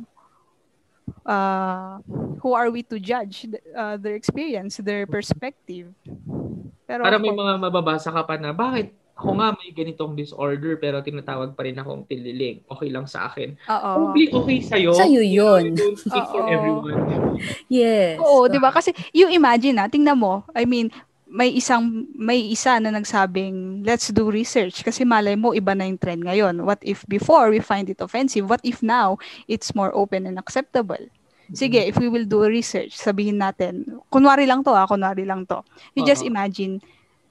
uh, who are we to judge uh, their experience, their perspective? Pero Para may course- mga mababasa ka pa na, bakit ako nga may ganitong disorder pero tinatawag pa rin akong tililing. Okay lang sa akin. Oo. Probably okay sa'yo. Sa'yo yun. Don't speak for Oo. everyone. Yes. Oo, 'di ba? Kasi you imagine na, tingnan mo, I mean, may isang may isa na nagsabing, let's do research kasi malay mo iba na yung trend ngayon. What if before we find it offensive? What if now it's more open and acceptable? Sige, if we will do a research, sabihin natin, kunwari lang to ah, kunwari lang to. You just Oo. imagine,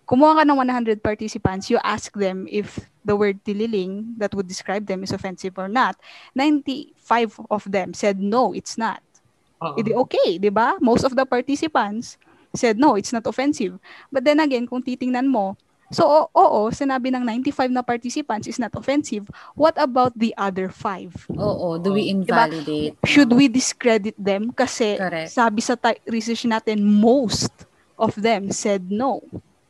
kumuha ka ng 100 participants, you ask them if the word tililing that would describe them is offensive or not. 95 of them said no, it's not. Oo. Hindi okay, 'di ba? Most of the participants said no, it's not offensive. But then again, kung titingnan mo, so o- oo, sinabi ng 95 na participants is not offensive. What about the other 5? Oo, do we invalidate? Should we discredit them kasi Correct. sabi sa ti- research natin most of them said no.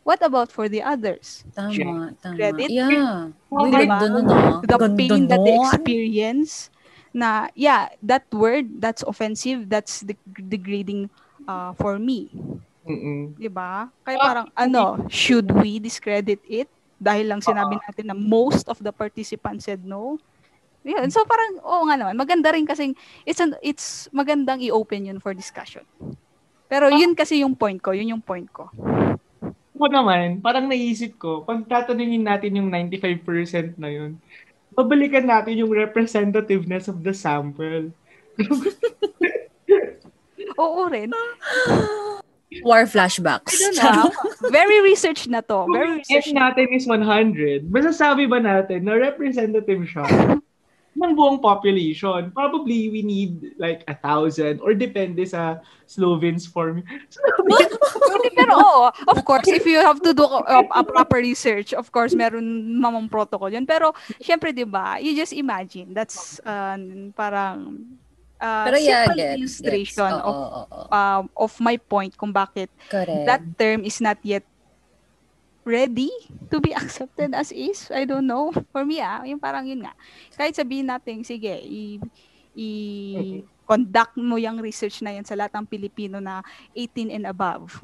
What about for the others? Tama, tama. Credit. Yeah. Oh, Uy, diba? ah. the Ganda pain that they experience na yeah that word that's offensive that's de- degrading uh, for me Mm-mm. 'di ba kaya Ah, parang ano should we discredit it dahil lang sinabi natin na most of the participants said no yun so parang oo nga naman maganda rin kasi it's an, it's magandang i-open yun for discussion pero yun kasi yung point ko yun yung point ko Ako naman, parang naisip ko, pag tatanungin natin yung 95% na yun, babalikan natin yung representativeness of the sample. [LAUGHS] oo rin. War I flashbacks. don't know. [LAUGHS] Very research na to. Very research F natin is 100, masasabi ba natin na representative siya ng buong population? Probably we need like a thousand or depende sa Slovenes form. [LAUGHS] Pero oo, of course, if you have to do a, a proper research, of course, meron mamang protocol yun. Pero, syempre, di ba, you just imagine, that's uh, parang uh, Pero yeah, simple gets, illustration gets. Oo, of oo, oo. um, of my point kung bakit Correct. that term is not yet ready to be [LAUGHS] accepted as is. I don't know. For me, ah, yung parang yun nga. Kahit sabihin natin, sige, i, i- conduct mo yung research na yan sa lahat ng Pilipino na 18 and above.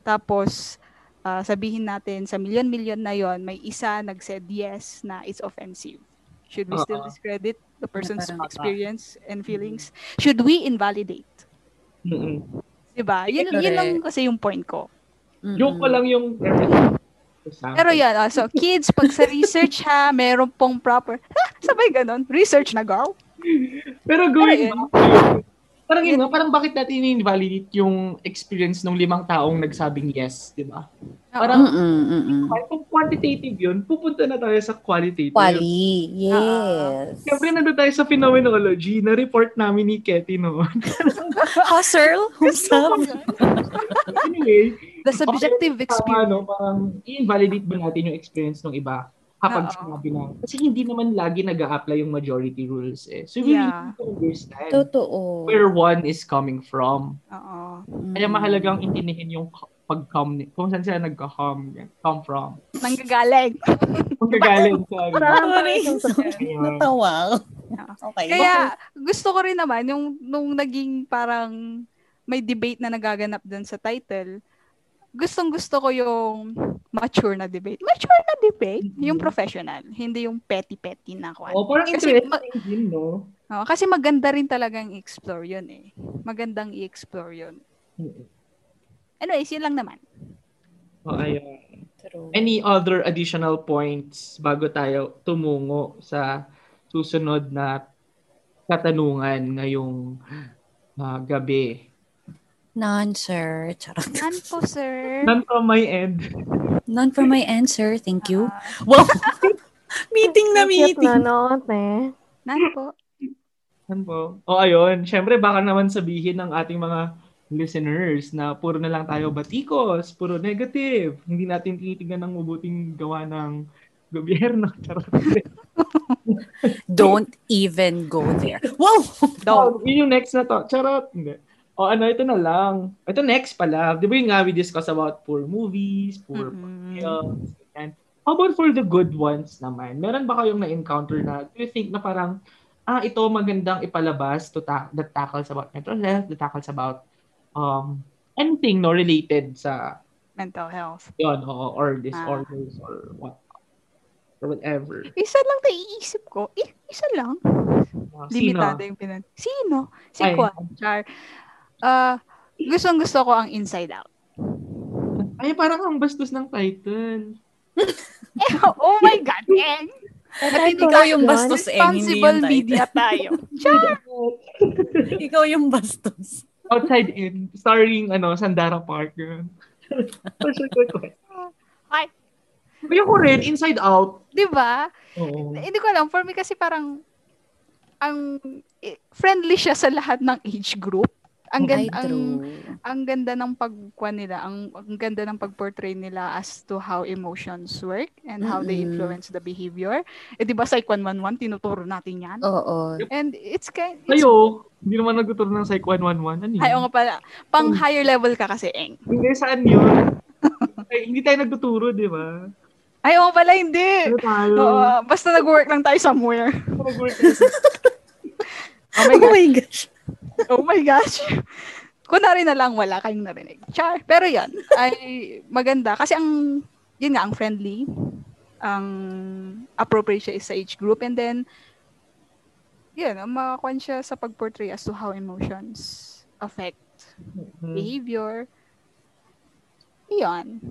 Tapos, ah, sabihin natin, sa milyon-milyon na yon may isa nag-said yes na it's offensive. Should we still Oo. discredit the person's experience and feelings? Should we invalidate? Mm-mm. Diba? Yun, yun lang kasi yung point ko. Mm-mm. Joke ko lang yung sample. Pero yan, ah, so kids, pag sa research ha, meron pong proper, [LAUGHS] ha, sabay ganon, research na girl. Pero going back to Parang yun parang bakit natin invalidate yung experience ng limang taong nagsabing yes, di ba? Parang, Mm-mm, mm-mm. kung quantitative yun, pupunta na tayo sa qualitative. Quali. Yes. Siyempre, nandun tayo sa phenomenology na report namin ni Ketty noon. [LAUGHS] Hustle? What's up? [LAUGHS] anyway, The subjective Tama, experience. no? Parang i-invalidate ba natin yung experience ng iba kapag Oo. sinabi na. Kasi hindi naman lagi nag apply yung majority rules eh. So we Yeah. need to understand Totoo. where one is coming from. Oo. Kaya mahalagang intindihin yung pag-come, kung saan sila nagka-come, come from. Nanggagaling. [LAUGHS] Kung gagaling sa ano. Sorry. Ayun. Natawa. Okay. Kaya gusto ko rin naman yung nung naging parang may debate na nagaganap dun sa title. Gustong gusto ko yung mature na debate. Mature na debate, yung professional, hindi yung petty-petty na kwan. Oh, parang Kasi interesting din, no? Oo, kasi maganda rin talagang i-explore yun eh. Magandang i-explore yun. Anyways, yun lang naman. Oh, ayun. True. Any other additional points bago tayo tumungo sa susunod na katanungan ngayong ah, gabi? None, sir. Charot. None po, sir. None from my end. None for my answer. Thank you. Ah, Wow. [LAUGHS] meeting na meeting. na note eh. none po. Ano po? O ayun, syempre baka naman sabihin ng ating mga listeners na puro na lang tayo batikos, puro negative. Hindi natin tinitingnan ng mabuting gawa ng gobyerno. [LAUGHS] Don't even go there. Wow. Oh, yun yung next na to. Charot. Hindi. O ano, ito na lang. Ito next pala. Di ba yung nga we discuss about poor movies, poor Mm-mm. films, and how about for the good ones naman? Meron ba kayong na-encounter na, do you think na parang, ah, ito magandang ipalabas to ta- that tackles about mental health, that tackles about um anything no related sa Mental health. yon o or disorders or what or whatever. Isa lang naiisip ko. Eh, isa lang. Uh, Limitado yung pinan. Sino? Si Ay. Kwan. Char. Ah, gustong gusto ko ang Inside Out. Ay, parang ang bastos ng title. [LAUGHS] Eh, oh my God, Eng! At ikaw yung bastos, eh. Hindi Responsible yung title. media tayo. [LAUGHS] Ikaw yung bastos. Outside In, starring ano, Sandara Park. Yun. Ay. Kaya ko rin, Inside Out. Di ba? Oo. Hindi ko alam. For me kasi parang ang eh, friendly siya sa lahat ng age group. Ang Ay, ganda, ang, ang ganda ng pagkuha nila, ang, ang ganda ng pagportray nila as to how emotions work and how they influence the behavior. Eh, di ba, Psych 111, tinuturo natin yan. Oo. And it's kind, it's, Kayo, hindi naman nagtuturo ng Psych 111. Ano yun? ay, oo nga pala, pang higher level ka kasi, Eng. Hindi, saan yun? [LAUGHS] Ay, hindi tayo nagtuturo, di ba? Ay, oo nga pala, hindi. Ano tayo? Oo, basta nag-work lang tayo somewhere. Nag-work tayo. [LAUGHS] Oh my [LAUGHS] Oh God. my gosh. Oh my gosh. Kunwari na lang wala kayong narinig. Char. Pero yan, ay maganda. Kasi ang, yun nga, ang friendly, ang appropriate siya is sa age group. And then, yun, ang makakuan siya sa pag-portray as to how emotions affect Hmm. behavior. Yun.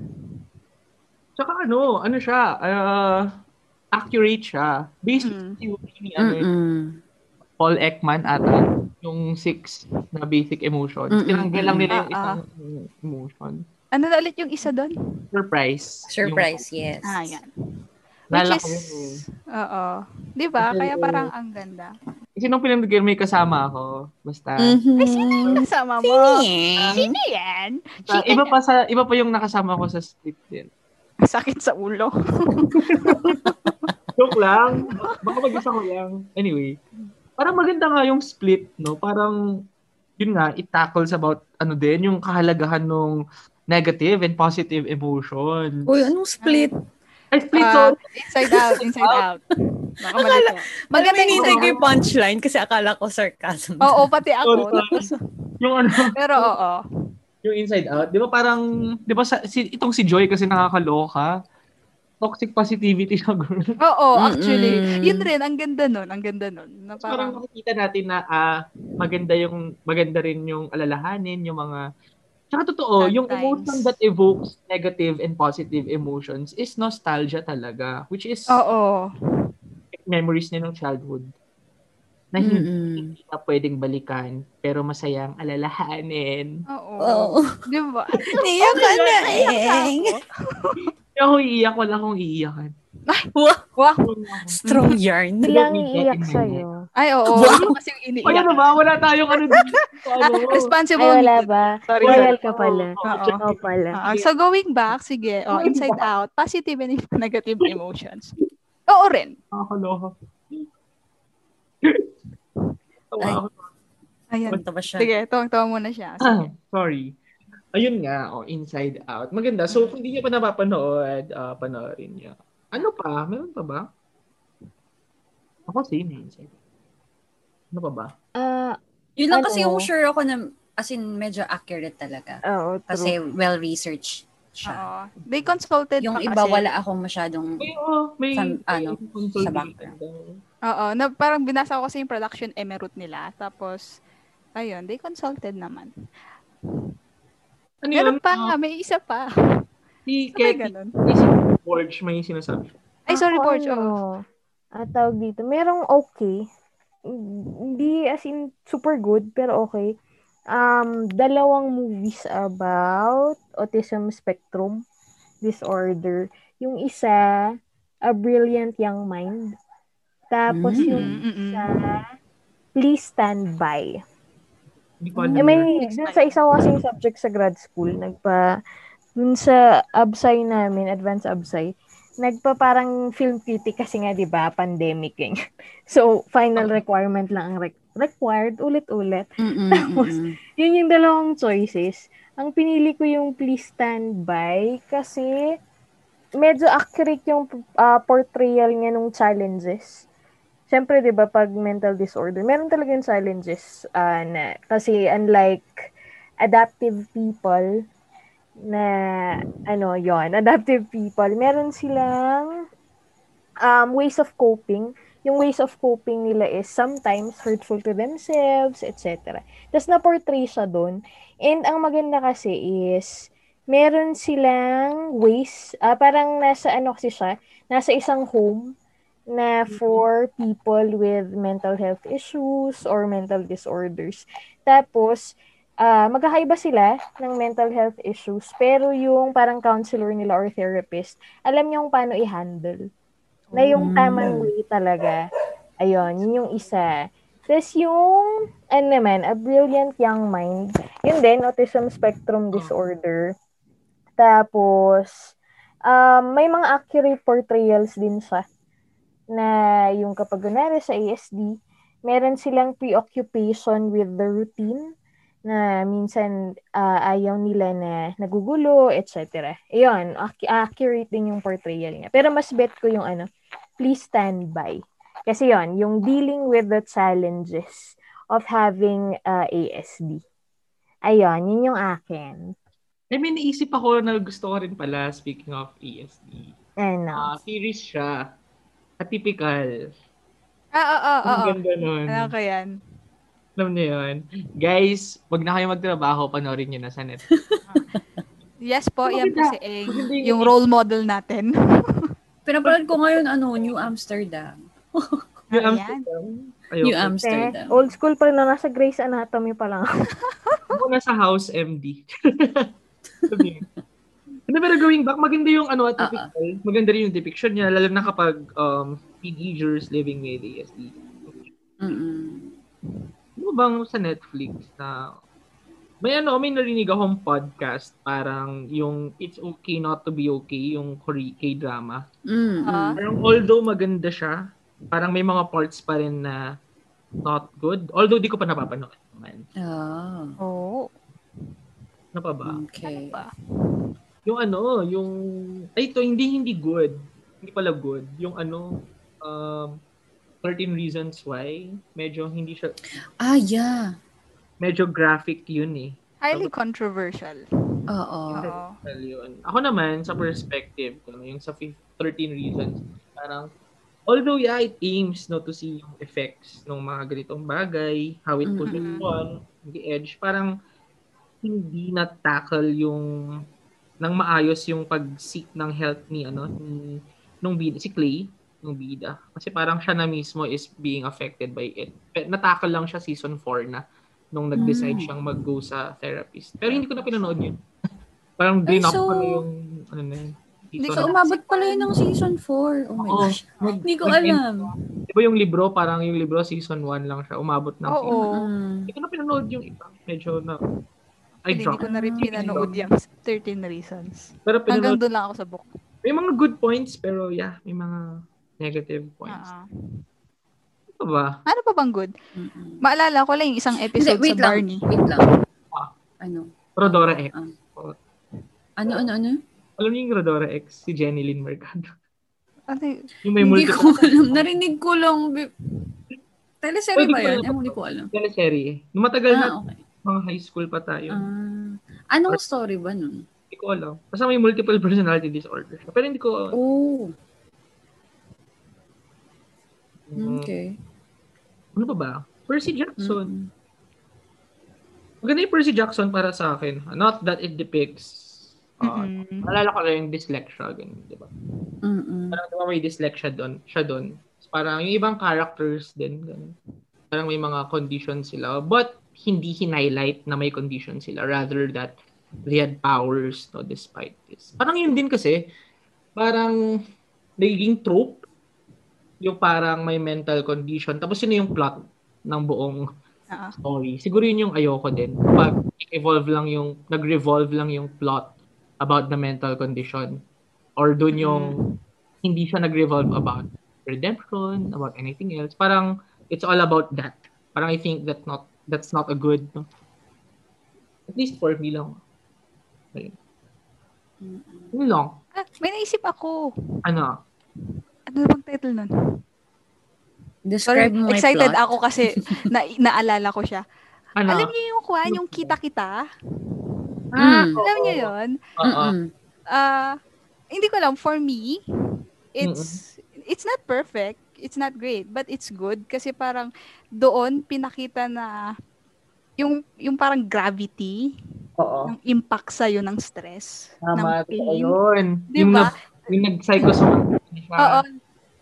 Tsaka ano, ano siya, uh, accurate siya. Based Mm. theory ni ano. Paul Ekman ata, yung six na basic emotions. Mm-mm. Tinanggal lang nila yung Ah, isang emotion. Ano na ulit yung isa doon? Surprise. Surprise, yes. Ah, yan. Yung, Which Lala is, eh. oo. Di ba? Kaya parang ang ganda. Kasi nung pinandigyan may kasama ako, basta, Mhm. Ay, sino yung kasama mo? Sino? Sino yan? Chicken iba pa sa iba pa yung nakasama ko sa split din. Sakit sa ulo. [LAUGHS] Joke lang. Baka mag-isa ko lang. Anyway, parang maganda nga yung split, no? Parang, yun nga, it tackles about, ano din, yung kahalagahan ng negative and positive emotion. Uy, anong split? Ay, split, sorry. inside out, inside [LAUGHS] out. Ko. Maganda inside ko yung punchline kasi akala ko sarcasm. Oo, pati ako. sorry. Yung ano, Pero oo. yung inside out, di ba parang, di ba sa, si, itong si Joy kasi nakakaloka. Toxic positivity siya, girl. [LAUGHS] Oo, actually. Mm-mm. Yun rin, ang ganda nun. Ang ganda nun. Na parang parang, makikita natin na ah, maganda yung maganda rin yung alalahanin, yung mga Tsaka totoo, Sad yung emotion that evokes negative and positive emotions is nostalgia talaga, which is oo. memories niya ng childhood. na hindi, hindi na pwedeng balikan, pero masayang alalahanin. Oo. Oo. Di ba? [LAUGHS] Niyak ka na, Eng. [LAUGHS] Hindi ako iiyak, wala akong iiyakan. Wow. Wow. Strong yarn. Bilang iiyak sa'yo. Ay, oo. Wow. Yun kasi yung Ay, iniiyak. ano ba? Wala tayong ano dito. [LAUGHS] Ano? Responsible. Ay, wala ba? Sorry. Royal ka pala. Oo. Oo pala. Ah, so going back, sige. Oh, inside out, positive and [LAUGHS] negative emotions. Oo rin. Nakakaloka. Tawa Ay. ako. Ayan. Punta ba siya? Sige, tuwang-tuwa muna siya. Ah, Sige. sorry. Ayun nga, oh, Inside Out. Maganda. So, kung hindi niya pa napapanood, uh, panoorin niya. Ano pa? Meron pa ba? Ako same, eh, Inside Out. Ano pa ba? Ah, Yun lang Ano? kasi yung sure ako na, as in, medyo accurate talaga. oo, true. Kasi well-researched siya. Oo. They consulted Yung pa iba, kasi. wala akong masyadong... May, oh, may, Sa- ano, may consultation sa background. Oo. Na, parang binasa ko kasi yung production emerald nila. Tapos, ayun, they consulted naman. Ano Meron yun? pa Ah, nga, may isa pa. si Ketty, ganun. si Borge, may sinasabi. Ay, sorry, Ako, Borge. ano, Oh. ah, tawag dito. Merong okay. Hindi as in super good, pero okay. Um, dalawang movies about autism spectrum disorder. Yung isa, A Brilliant Young Mind. Tapos Mm. yung Mm-mm. isa, Please Stand By. Hindi ko alam. Eh, may, dun sa isa ko kasing subject sa grad school, nagpa, dun sa absay namin, advanced absay, nagpa parang film critic kasi nga, di ba, pandemic eh. [LAUGHS] So, final requirement lang ang rec- required, ulit-ulit. Mm-mm, [LAUGHS] Tapos, mm-mm. Yun yung dalawang choices. Ang pinili ko yung Please Stand By kasi medyo accurate yung ah, portrayal niya ng challenges. Siyempre, di ba, pag mental disorder, meron talaga yung challenges ah, na, kasi unlike adaptive people na, ano, yon [LAUGHS] adaptive people, meron silang um, ways of coping. Yung ways of coping nila is sometimes hurtful to themselves, etc. Tapos na-portray siya doon. And ang maganda kasi is, meron silang ways, ah, parang nasa ano kasi siya, nasa isang home na for people with mental health issues or mental disorders. Tapos, ah magkakaiba sila ng mental health issues, pero yung parang counselor nila or therapist, alam niya kung paano i-handle. Na yung tamang way talaga. Ayun, yun yung isa. Tapos yung, ano naman, A Brilliant Young Mind, yun din, Autism Spectrum Disorder. Tapos, um, may mga accurate portrayals din siya na yung kapag kunwari sa ASD, meron silang preoccupation with the routine na minsan ah, ayaw nila na nagugulo, etc. Ayun, ac- accurate din yung portrayal niya. Pero mas bet ko yung ano, please stand by. Kasi yon yung dealing with the challenges of having uh, ASD. Ayun, yun yung akin. Eh, may naisip ako na gusto ko rin pala, speaking of ESD. Ano? Ah, series siya. Atypical. Ah, oo, oo, Ang ganda nun. Alam ko yan. Alam niyo yun. Guys, wag na kayo magtrabaho, panoorin niyo na sa net. [LAUGHS] Yes po, yan po si Eng. Yung role model natin. [LAUGHS] Pinapanood ko ngayon, ano, New Amsterdam. [LAUGHS] Ayan. Amsterdam. New Ayoko. Amsterdam. Eh, old school pa na nasa Grey's Anatomy pa lang. Ako nasa House MD. Ano, pero going back, maganda yung ano, atypical. Maganda rin yung depiction niya, lalo na kapag um, teenagers living with ASD. Mm-mm. Ano bang sa Netflix na may ano, may narinig akong podcast, parang yung It's Okay Not to Be Okay, yung Kore- K-drama. Mm-mm. Ah. Parang although maganda siya, parang may mga parts pa rin na not good. Although di ko pa napapanood naman. Ah, Oo. Ano pa ba? okay. Ba? Yung ano, yung... Ay, ito, hindi, hindi good. Hindi pala good. Yung ano, um, 13 Reasons Why. Medyo hindi siya... Ah, yeah. Medyo graphic yun eh. Highly controversial. Oo. Oo. Well, yun. Ako naman, sa perspective ko, yung sa fif- 13 Reasons, parang, although yeah, it aims no, to see yung effects ng mga ganitong bagay, how it could Mm-mm. on the edge, parang hindi na-tackle yung nang maayos yung pag-seek ng help ni ano ni nung bid si Clay ng bida. Kasi parang siya na mismo is being affected by it. Pe- Natakal lang siya season 4 na nung nag-decide Mm. siyang mag-go sa therapist. Pero hindi ko na pinanood yun. [LAUGHS] parang drain up so- ko na yung ano na yun. Hindi. So, umabot pala yun ng season 4. Oh my Oo. gosh. Hindi ko alam. Di ba yung libro, parang yung libro season 1 lang siya. Umabot ng Oo. season. Mm. Hindi ko na pinanood yung iba. Medyo na... I Hindi, hindi ko dropped. na rin pinanood yung [LAUGHS] 13 reasons. Pero Hanggang pinanood, doon lang ako sa book. may mga good points, pero yeah, may mga negative points. Ah. Ano ba? Ano pa bang good? Mm-mm. Maalala ko lang yung isang episode Hindi, wait sa lang. Barney. Wait lang. Ah. Ano? Rodora X. Ano, ano, ano? Alam niyo yung Rodora X? Si Jenny Lynn Mercado. Ano y- Yung may Hindi multiple ko alam. Narinig ko lang. bi- Teleserye ba yan? Eh, hindi ko alam. teleserye. Nung matagal na, Ah, okay. Mga high school pa tayo. Ah, anong story ba nun? Hindi ko alam. Basta may multiple personality disorder. Pero hindi ko... Oh, Mm, okay. Ano pa ba? Percy Jackson. Mm. Maganda yung Percy Jackson para sa akin. Not that it depicts... Uh. Alala ko lang yung dyslexia. Ganun, di ba? Mm-mm. Parang di ba may dyslexia doon, siya doon. Parang yung ibang characters din. Ganun. Parang may mga conditions sila. But hindi hinhighlight na may condition sila. Rather that they had powers no, despite this. Parang yun din kasi, parang nagiging trope yung parang may mental condition. Tapos yun yung plot ng buong Ah. story. Siguro yun yung ayoko din. Pag evolve lang yung, nag-revolve lang yung plot about the mental condition. Or dun yung hindi siya nag-revolve about redemption, about anything else. Parang it's all about that. Parang I think that not that's not a good no? At least for me lang. Ayun. Yun lang. Ah, may naisip ako. Ano? Ano bang title nun? Sorry, Describe may excited plot. ako kasi na, naalala ko siya. Ano? Alam niyo yung kuhan, yung kita-kita? Ah, Mm. Alam niyo yun? Mm-mm. Ah, hindi ko alam, for me, it's it's not perfect, it's not great, but it's good kasi parang doon pinakita na yung yung parang gravity, Oo. yung impact sa ng stress, Tama. ng pain. Ayun. Di Yung, ba? nag, yung nag-psychosomatic. Oo.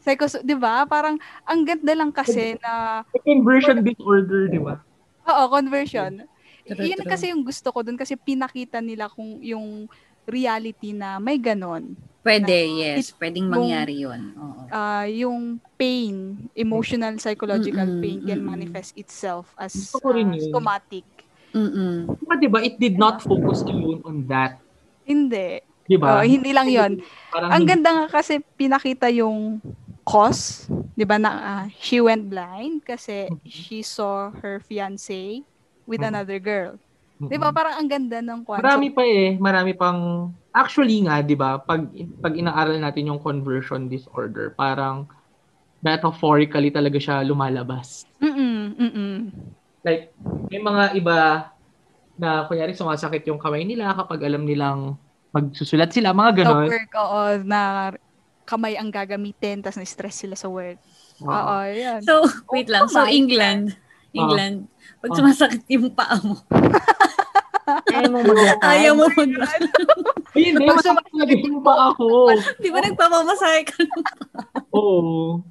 Psycho, 'di ba? Parang ang ganda lang kasi na Conversion disorder, di ba? oo, conversion. True, Yun true. kasi yung gusto ko dun kasi pinakita nila kung yung reality na may ganon. Pwede, yes. Pwedeng mangyari yun. Oo. Ah, yung pain, emotional, psychological Mm-mm, pain can mm-mm. manifest itself as yun. somatic. Mm-mm. Diba, di ba? It did not focus alone on that. Hindi. Di ba? Oo, hindi lang yon. Parang Ang hindi- ganda nga kasi pinakita yung cause, 'di ba na ah, she went blind kasi she saw her fiancé with Mhm. another girl. 'Di ba? Parang ang ganda ng kwan. Marami pa eh. Marami pang... Actually nga, di ba, pag, pag inaaral natin yung conversion disorder, parang metaphorically talaga siya lumalabas. Mm-mm, mm-mm. Like, may mga iba na, kunyari, sumasakit yung kamay nila kapag alam nilang magsusulat sila, mga Sa ganon. work, oo, na kamay ang gagamitin, tapos na-stress sila sa work. Oo. Oo, yan. So, wait lang. So, Kamay. England. England. Pag Ah. sumasakit yung paa mo, Ayaw mo maglakad. ayaw mo maglakad. Hindi, talaga yung pa ako. Di ba nagpapamasahe ka? Oo.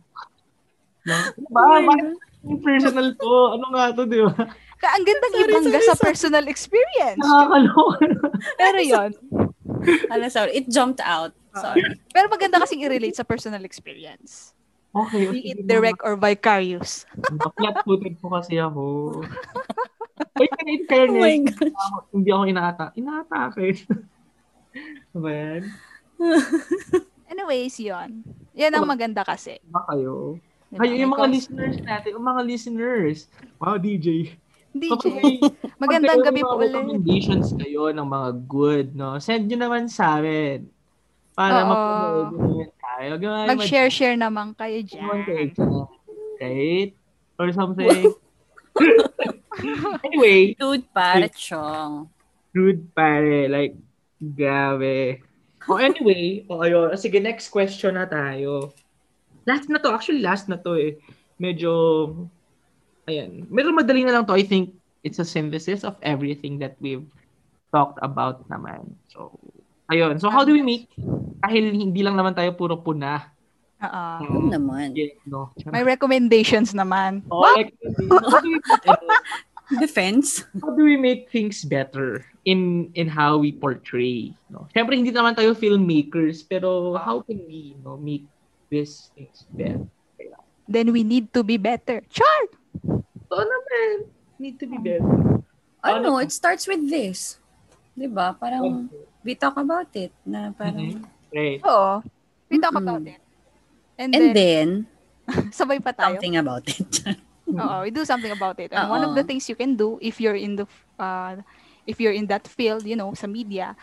No? Diba? Oh my Bakit yung personal to? Ano nga to, di ba? Ka- ang gandang Sorry, ibangga sorry, sa sorry. personal experience. Nakakaloka. Pero yon. Ano, sorry. It jumped out. Sorry. Pero maganda kasing i-relate sa personal experience. Okay. Be it direct or vicarious. Flat-footed po kasi ako. [LAUGHS] Ay, in Oh my fairness, God. hindi ako inaata. Inaatake. [LAUGHS] Yan? [LAUGHS] Anyways, yon. Yan ang maganda kasi. Ba kayo? Diba? Kayo yung mga Because- listeners natin, yung mga listeners. Wow, DJ. DJ. Magandang gabi po ulit. recommendations kayo ng mga good, no? Send nyo naman sa amin. Para Oo. Naman tayo. Gawin Mag-share-share naman kayo naman kayo dyan. dyan. Right? Or something. [LAUGHS] anyway, Dude, pare, chong. rude pare. Like, grabe. Oh, anyway, oh, ayun. Sige, next question na tayo. Last na to. Actually, last na to eh. Medyo, ayan. Medyo madali na lang to. I think it's a synthesis of everything that we've talked about naman. So, ayun. So, how do we make, dahil hindi lang naman tayo puro puna Oo. Oo naman. Yeah, no. May recommendations naman. Oh, like, how, do we, [LAUGHS] Defense. how do we make things better in in how we portray? No? Siyempre, hindi naman tayo filmmakers, pero how can we you know, make these things better? Then we need to be better. Char! Oo naman. Need to be better. Ano, Ano? it starts with this. 'Di ba? Parang we talk about it na parang Right. Oo. We talk Mm-mm. about it. And, and then, then [LAUGHS] sabay pa tayo. something about it. [LAUGHS] Oo, we do something about it. And one of the things you can do if you're in the uh, if you're in that field, you know, sa media,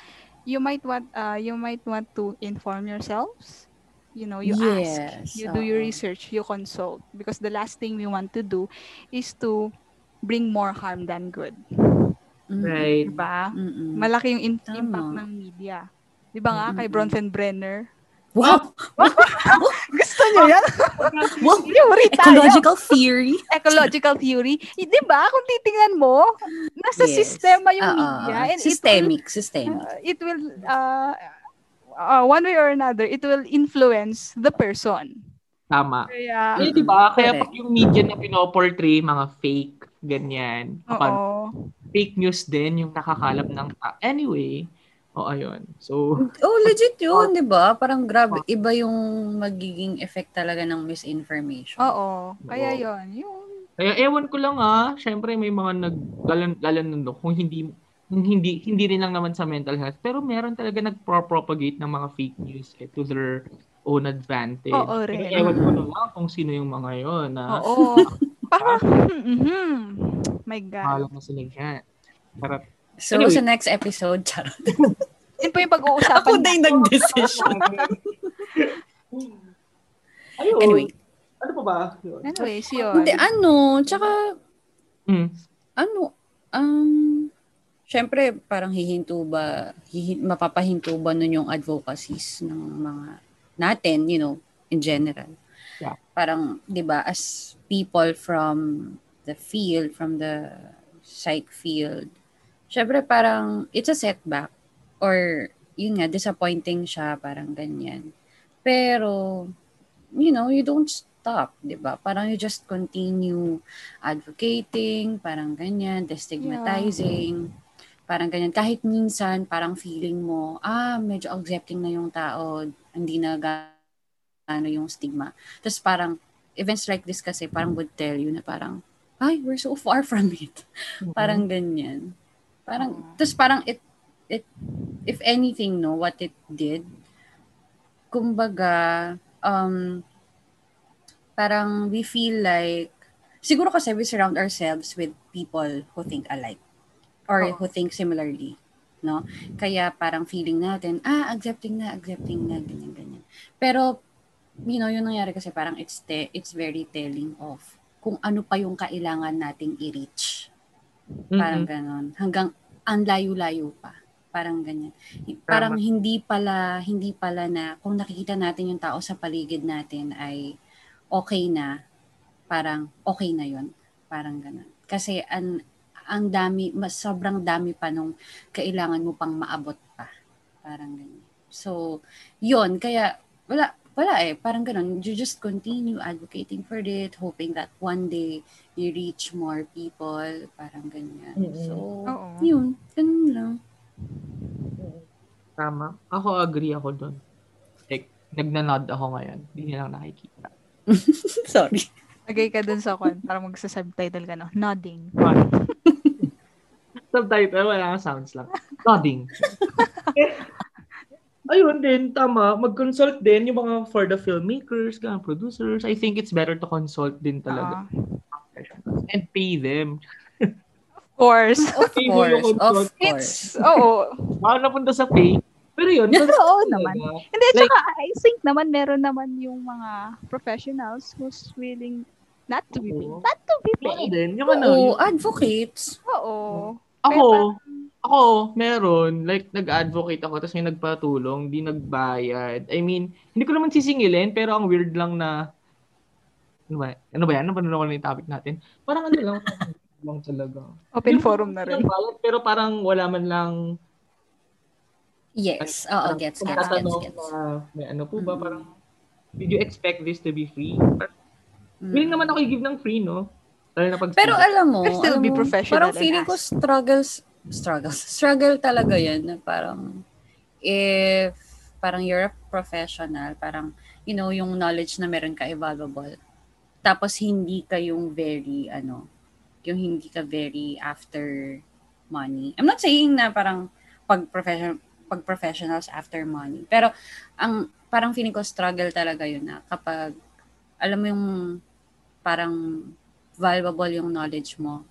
you might want uh, you might want to inform yourselves. You know, you ask, Yes, you do your research, you consult because the last thing we want to do is to bring more harm than good. Right. Diba? Mm-mm. Malaki yung in- Tama. impact ng media. Di ba nga, kay Mm-mm. Bronfen Brenner? Wow! [LAUGHS] Gusto niyo yan? wow! [LAUGHS] Theory tayo. Ecological theory. ecological theory. Di ba? Kung titingnan mo, nasa Yes. sistema yung Oo, media. And systemic, It systemic. will, uh, it will uh, uh, one way or another, it will influence the person. Tama. Kaya, Eh, di ba? Kaya pag yung media na pinoportray, mga fake, ganyan. Kapag oo. Fake news din yung nakakalap ng ta- Anyway, o ayun. So, Oh, legit yun, [LAUGHS] di ba? Parang grabe, iba yung magiging effect talaga ng misinformation. Oo. Kaya yon Yung, kaya ewan ko lang ah, syempre may mga naglalan no, kung hindi kung hindi hindi rin lang naman sa mental health, pero meron talaga nagpro-propagate ng mga fake news eh, to their own advantage. Oo rin. ewan ko na lang kung sino yung mga yon na oo. [LAUGHS] Parang, [LAUGHS] mhm. My God. Mahalang na sila. Sarap. So, Anyway. sa next episode, charot. [LAUGHS] Yun po yung pag-uusapan Ako din natin. nag-decision. [LAUGHS] Ayun. Anyway. Ano pa ba? Yun. Anyways, yun. Hindi, ano, tsaka, Mm. ano, um, syempre, parang hihinto ba, hihin, mapapahinto ba nun yung advocacies ng mga natin, you know, in general. Yeah. Parang, di ba, as people from the field, from the psych field, syempre parang, it's a setback. Or, yun nga, disappointing siya, parang ganyan. Pero, you know, you don't stop, di ba? Parang you just continue advocating, parang ganyan, destigmatizing, parang ganyan. Kahit minsan, parang feeling mo, ah, medyo accepting na yung tao, hindi na gaano yung stigma. Tapos parang, events like this kasi parang would tell you na parang, ay, we're so far from [LAUGHS] it. Parang ganyan. Parang, tapos parang it, it, if anything, no, what it did, kumbaga, um, parang we feel like, siguro kasi we surround ourselves with people who think alike or Oo. who think similarly. No? Kaya parang feeling natin, ah, accepting na, accepting na, ganyan, ganyan. Pero, you know, yung nangyari kasi parang it's, te- it's very telling of kung ano pa yung kailangan nating i-reach. Parang Mm-mm. ganon. Hanggang ang layo-layo pa. Parang ganyan. Parang hindi pala, hindi pala na kung nakikita natin yung tao sa paligid natin ay okay na, parang okay na yon Parang ganon. Kasi ang, ang dami, mas sobrang dami pa nung kailangan mo pang maabot pa. Parang ganyan. So, yon Kaya, wala, wala eh. Parang ganon. You just continue advocating for it, hoping that one day you reach more people. Parang ganyan. Mm-mm. So, Oo. yun. Ganun lang. Tama. Ako agree ako doon. Like, nagnanod ako ngayon. Hindi niya lang nakikita. [LAUGHS] Sorry. Lagay ka dun sa kon para magsa-subtitle ka, no? Nodding. Subtitle, wala kang sounds lang. Nodding. [LAUGHS] Ayun din, tama. Mag-consult din yung mga for the filmmakers, mga producers. I think it's better to consult din talaga. Professionals and pay them. of course. [LAUGHS] Of course. yung Of course. It's, oo. Baka napunta sa pay. Pero yun, [LAUGHS] Oo naman. talaga. Hindi, Like- tsaka I think naman meron naman yung mga professionals who's willing not to be paid. Not to be Ano paid. din, yung ano, Oo, yung- advocates. Oo. ako, ako, meron, like, nag-advocate ako, tapos may nagpatulong, di nagbayad. I mean, hindi ko naman sisingilin, pero ang weird lang na, ano ba, ano ba yan? Ano ba naman yung topic natin? Parang ano lang, [LAUGHS] lang talaga. Open Yung- forum na rin. Bayad, pero parang wala man lang, Yes. Oo, parang gets, gets, gets, gets. na, may ano po ba, Mm. parang, did you expect this to be free? Parang, Willing naman ako i-give ng free, no? Lalo na pag Pero alam mo, But still alam be professional parang feeling ko ask. struggles, struggles, [LAUGHS] struggle talaga yan na parang if parang you're a professional, parang, you know, yung knowledge na meron ka, valuable. Tapos hindi ka yung very, ano, yung hindi ka very after money. I'm not saying na parang pag professional pag professionals after money. Pero ang parang feeling ko struggle talaga yun na kapag alam mo yung parang valuable yung knowledge mo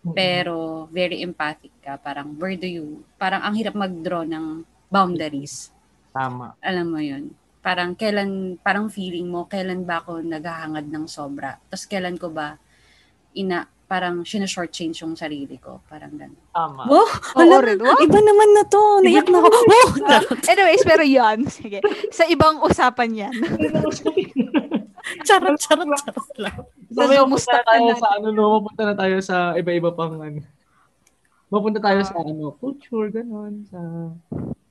pero very empathic ka parang where do you parang ang hirap mag-draw ng boundaries Tama. alam mo yun parang kailan parang feeling mo kailan ba ako naghahangad ng sobra tapos kailan ko ba ina parang short change yung sarili ko parang ganun Tama. wow hala, rin. Wow. iba naman na to naiyak na ako [LAUGHS] wow Anyways, pero yan. Sige. Sa ibang usapan yan. [LAUGHS] charot charot charot lang mapunta na stop tayo sa ano, no? Mapunta na tayo sa iba-iba pang ano. Mapunta tayo sa ano, culture, ganon. Sa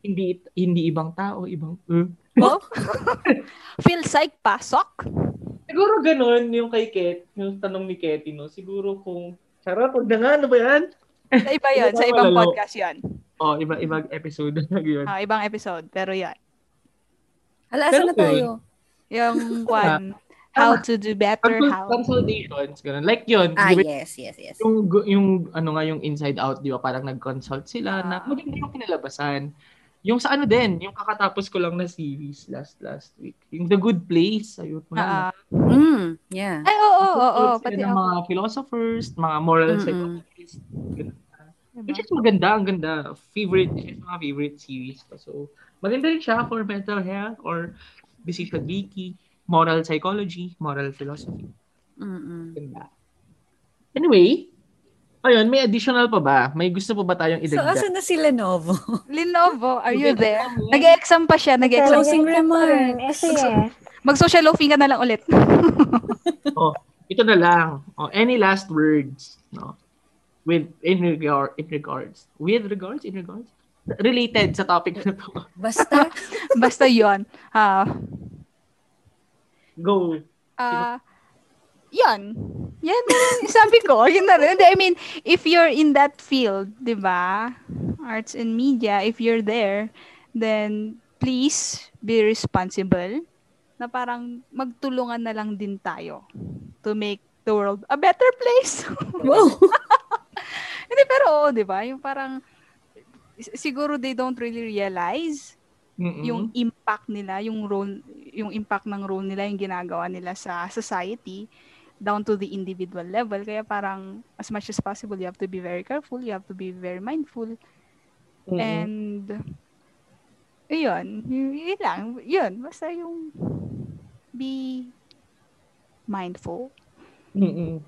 hindi hindi ibang tao, ibang uh. Oh? [LAUGHS] Feel psych pasok? Siguro ganon yung kay Ket, yung tanong ni Ketty, no? Siguro kung, charot, huwag na nga, ano ba yan? Sa iba yun. [LAUGHS] Sa ibang Malalo. podcast yun. Oh, iba-ibang episode na yun. Ah, ibang episode. Pero yan. hala saan na tayo Yung one, how to do better, Consult- how... consultations, ganun. Like yun, ah yes yes yes yung, yung, ano nga, yung inside out, di ba, parang nag-consult sila na Ah. maganda yung kinalabasan. Yung sa ano din, yung kakatapos ko lang na series last last week. Yung The Good Place, ayun mo Ah, na. mm yeah ay, oo, oo, oo. Consult sila Pati ng mga philosophers, mga moral Mm-mm. psychologists. Ganun. Diba? Which is maganda, ang ganda. Favorite, sa mga favorite series ko. So, maganda rin siya for mental health or decision making, moral psychology, moral philosophy. Mm-mm. Ganda. Anyway, ayun, may additional pa ba? May gusto pa ba tayong So, idagdag? asan na si Lenovo? [LAUGHS] Lenovo, are you there? Nag-exam pa siya, nag-exam. Closing remarks. Mag-social loafing ka na lang ulit. [LAUGHS] oh, ito na lang. Oh, any last words? No? With, in, regard, in regards. With regards? In regards? Related sa topic na to. Basta, [LAUGHS] Basta yon. Ah, Go. ah, yan. Yan. Sabi ko, yun na rin. I mean, if you're in that field, di ba? Arts and media, if you're there, then please be responsible na parang magtulungan na lang din tayo to make the world a better place. [LAUGHS] wow. Hindi, pero oo, di ba? Yung parang, siguro they don't really realize Mm-mm. yung impact nila, yung role, yung impact ng role nila, yung ginagawa nila sa society down to the individual level. Kaya parang as much as possible, you have to be very careful, you have to be very mindful. Mm-mm. And yun, yun, lang. Yun, basta yung be mindful. Mm-mm.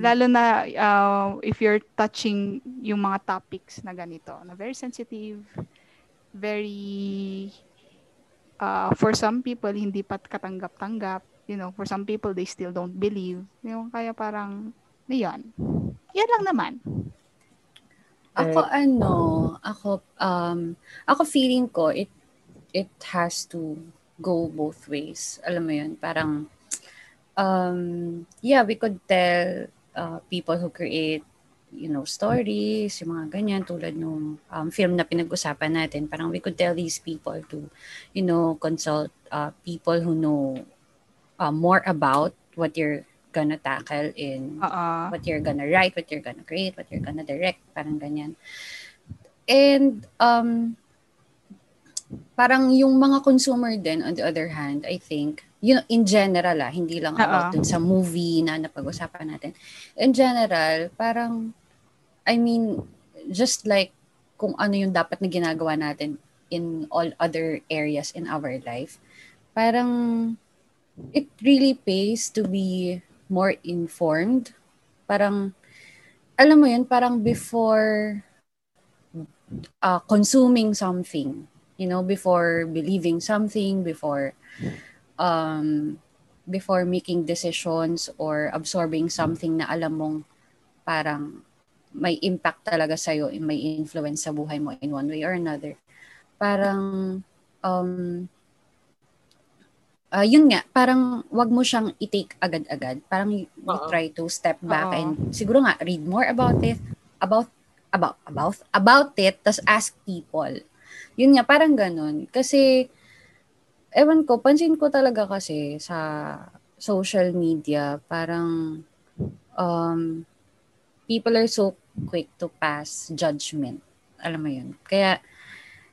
Lalo na uh, if you're touching yung mga topics na ganito, na very sensitive, very uh, for some people hindi pa katanggap-tanggap, you know, for some people they still don't believe. Yung kaya parang yan. Yan lang naman. Ako ano, ako um ako feeling ko it it has to go both ways. Alam mo 'yun, parang um yeah, we could tell uh, people who create you know, stories, yung mga ganyan, tulad nung um, film na pinag-usapan natin, parang we could tell these people to, you know, consult uh, people who know uh, more about what you're gonna tackle in Oo. what you're gonna write, what you're gonna create, what you're gonna direct, parang ganyan. And um parang yung mga consumer din on the other hand, I think, you know, in general ah, hindi lang about dun sa movie na napag-usapan natin. In general, parang I mean, just like kung ano yung dapat na ginagawa natin in all other areas in our life, parang it really pays to be more informed. Parang, alam mo yun, parang before uh, consuming something, you know, before believing something, before um, before making decisions or absorbing something na alam mong parang may impact talaga sa'yo, may influence sa buhay mo in one way or another. Parang, um, ah, yun nga, parang wag mo siyang i-take agad-agad. Parang you, you try to step back Oo. and siguro nga, read more about it, about, about, about, about it, tas ask people. Yun nga, parang ganun. Kasi, ewan ko, pansin ko talaga kasi sa social media, parang um, people are so quick to pass judgment. Alam mo yun. Kaya,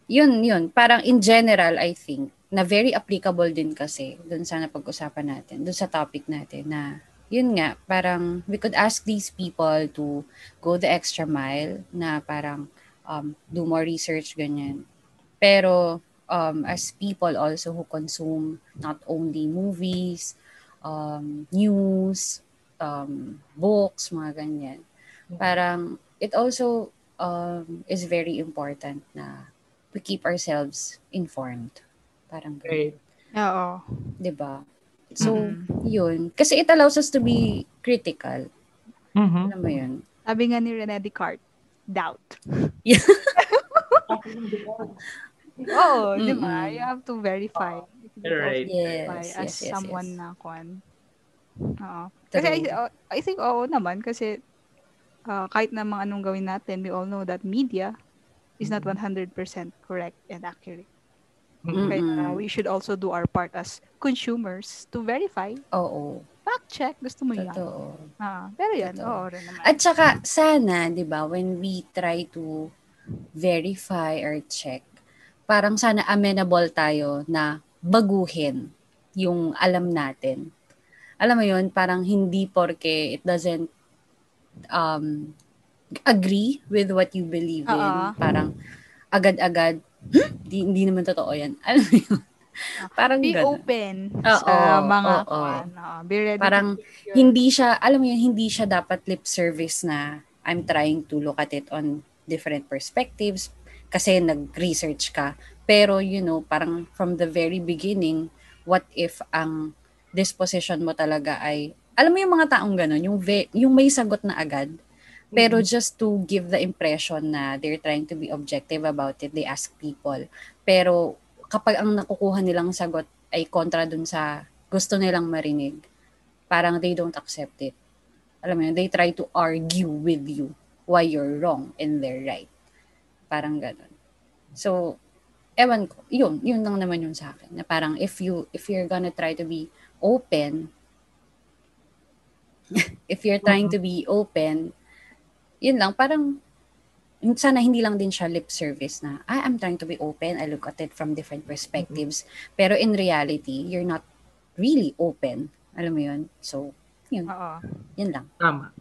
yun, yun. Parang in general, I think, na very applicable din kasi dun sa napag-usapan natin, dun sa topic natin na yun nga, parang we could ask these people to go the extra mile na parang um, do more research, ganyan. Pero um, as people also who consume not only movies, um, news, um, books, mga ganyan. Parang it also um, is very important na we keep ourselves informed. Parang. Right. Oo. 'di ba? So, Mm. yun. Kasi it allows us to be critical. Mhm. Alam mo yun? Sabi nga ni Rene Descartes, doubt. [LAUGHS] Oo, di ba? Mm-mm. You have to verify. You're right. Verify Yes, as yes, yes, someone yes. na kwan. Oo. Kasi I, I think oo naman kasi uh, kahit na mga anong gawin natin, we all know that media is not 100% correct and accurate. Mhm. Kaya Mm-mm. uh, we should also do our part as consumers to verify, Oo. fact check, gusto mo yan. Totoo. Ah, pero yan, Totoo. oo rin naman. At saka, sana, di ba, when we try to verify or check, parang sana amenable tayo na baguhin yung alam natin. Alam mo yun, parang hindi porke it doesn't um, agree with what you believe in. Oo. Parang agad-agad, "Hmm? di, hindi naman totoo yan. [LAUGHS] Alam mo yun? Parang Be ganun. open Oo, sa mga oo. be ready Parang your- hindi siya, alam mo yun, hindi siya dapat lip service na I'm trying to look at it on different perspectives kasi nag-research ka. Pero, you know, parang from the very beginning, what if ang disposition mo talaga ay, alam mo yung mga taong gano'n, yung, ve- yung may sagot na agad, pero just to give the impression na they're trying to be objective about it, they ask people. Pero kapag ang nakukuha nilang sagot ay kontra dun sa gusto nilang marinig, parang they don't accept it. Alam mo yun, they try to argue with you why you're wrong and they're right. Parang ganun. So, ewan ko, yun, yun lang naman yun sa akin. Na parang if you, if you're gonna try to be open, [LAUGHS] if you're trying to be open, yun lang, parang sana hindi lang din siya lip service na, ah, I'm trying to be open, I look at it from different perspectives. Pero in reality, you're not really open. Alam mo yun? So, yun, Oo. yun lang. Tama.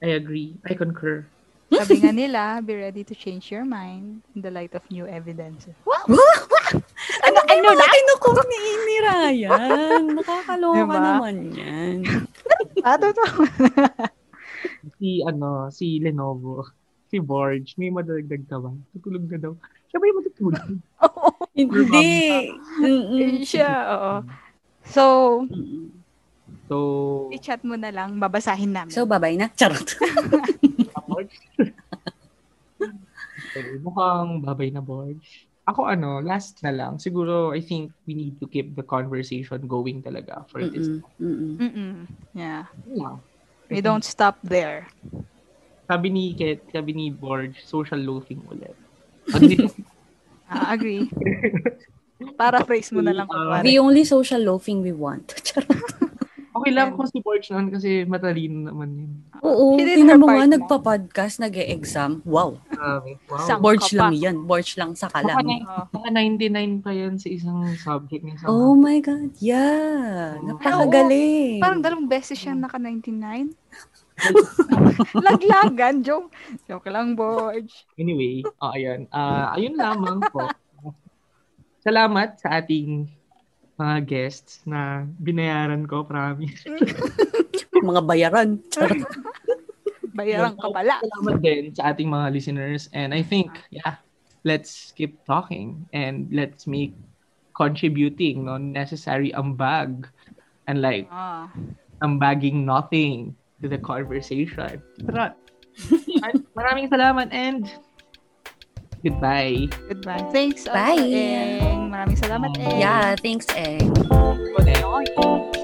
I agree. I concur. Sabi nga [LAUGHS] nila, be ready to change your mind in the light of new evidence. [LAUGHS] Ano, ano na? Kinukuha ni ni Ryan. Nakakaloka Diba? naman yan. Ah, totoo. [LAUGHS] Si, ano, si Lenovo. Si Borge. May madagdag ka ba? Tutulog na daw. Siya ba yung matutulog? [LAUGHS] Hindi. Mm-mm. Yun siya, oo. So. So, i-chat mo na lang, babasahin namin. So, babay na. Charot. Borge. okay, mukhang babay na Borge. [LAUGHS] Ako ano, last na lang. Siguro, I think we need to keep the conversation going talaga for this. Mm-mm. Mm-mm. Mm-mm. Yeah. Yeah. We don't stop there. Sabi ni Ket, sabi ni Borge, social loafing ulit. [LAUGHS] Agree. Ah, agree. Paraphrase mo na lang pare. The only social loafing we want. [LAUGHS] Charot. Okay lang kung si Borge noon kasi matalino naman yun. Oo. Tinan mo nga, nagpa-podcast, nag-e-exam. Wow. Grabe. Wow. Sang- Borge ka lang yan. Borge lang sa kalam. baka 99 pa yan sa isang subject niya. sa Oh my God. Yeah. Napakagaling. Parang dalawang beses siyang naka-99. [LAUGHS] Laglagan, joke. Joke lang, Borge. Anyway, oh, ayun. Ah, ayun lamang po. Salamat sa ating mga guests na binayaran ko, promise. [LAUGHS] Mga bayaran. Charot. [LAUGHS] Bayaran ka pala. Salamat din sa ating mga listeners. And I think, yeah, let's keep talking and let's make contributing, no, necessary ambag and like Ah. ambagging nothing to the conversation. Tara. Maraming salamat and Goodbye. Goodbye. Thanks, Bye. Eng. Maraming salamat, Eng. Yeah, thanks, Eng. Connect.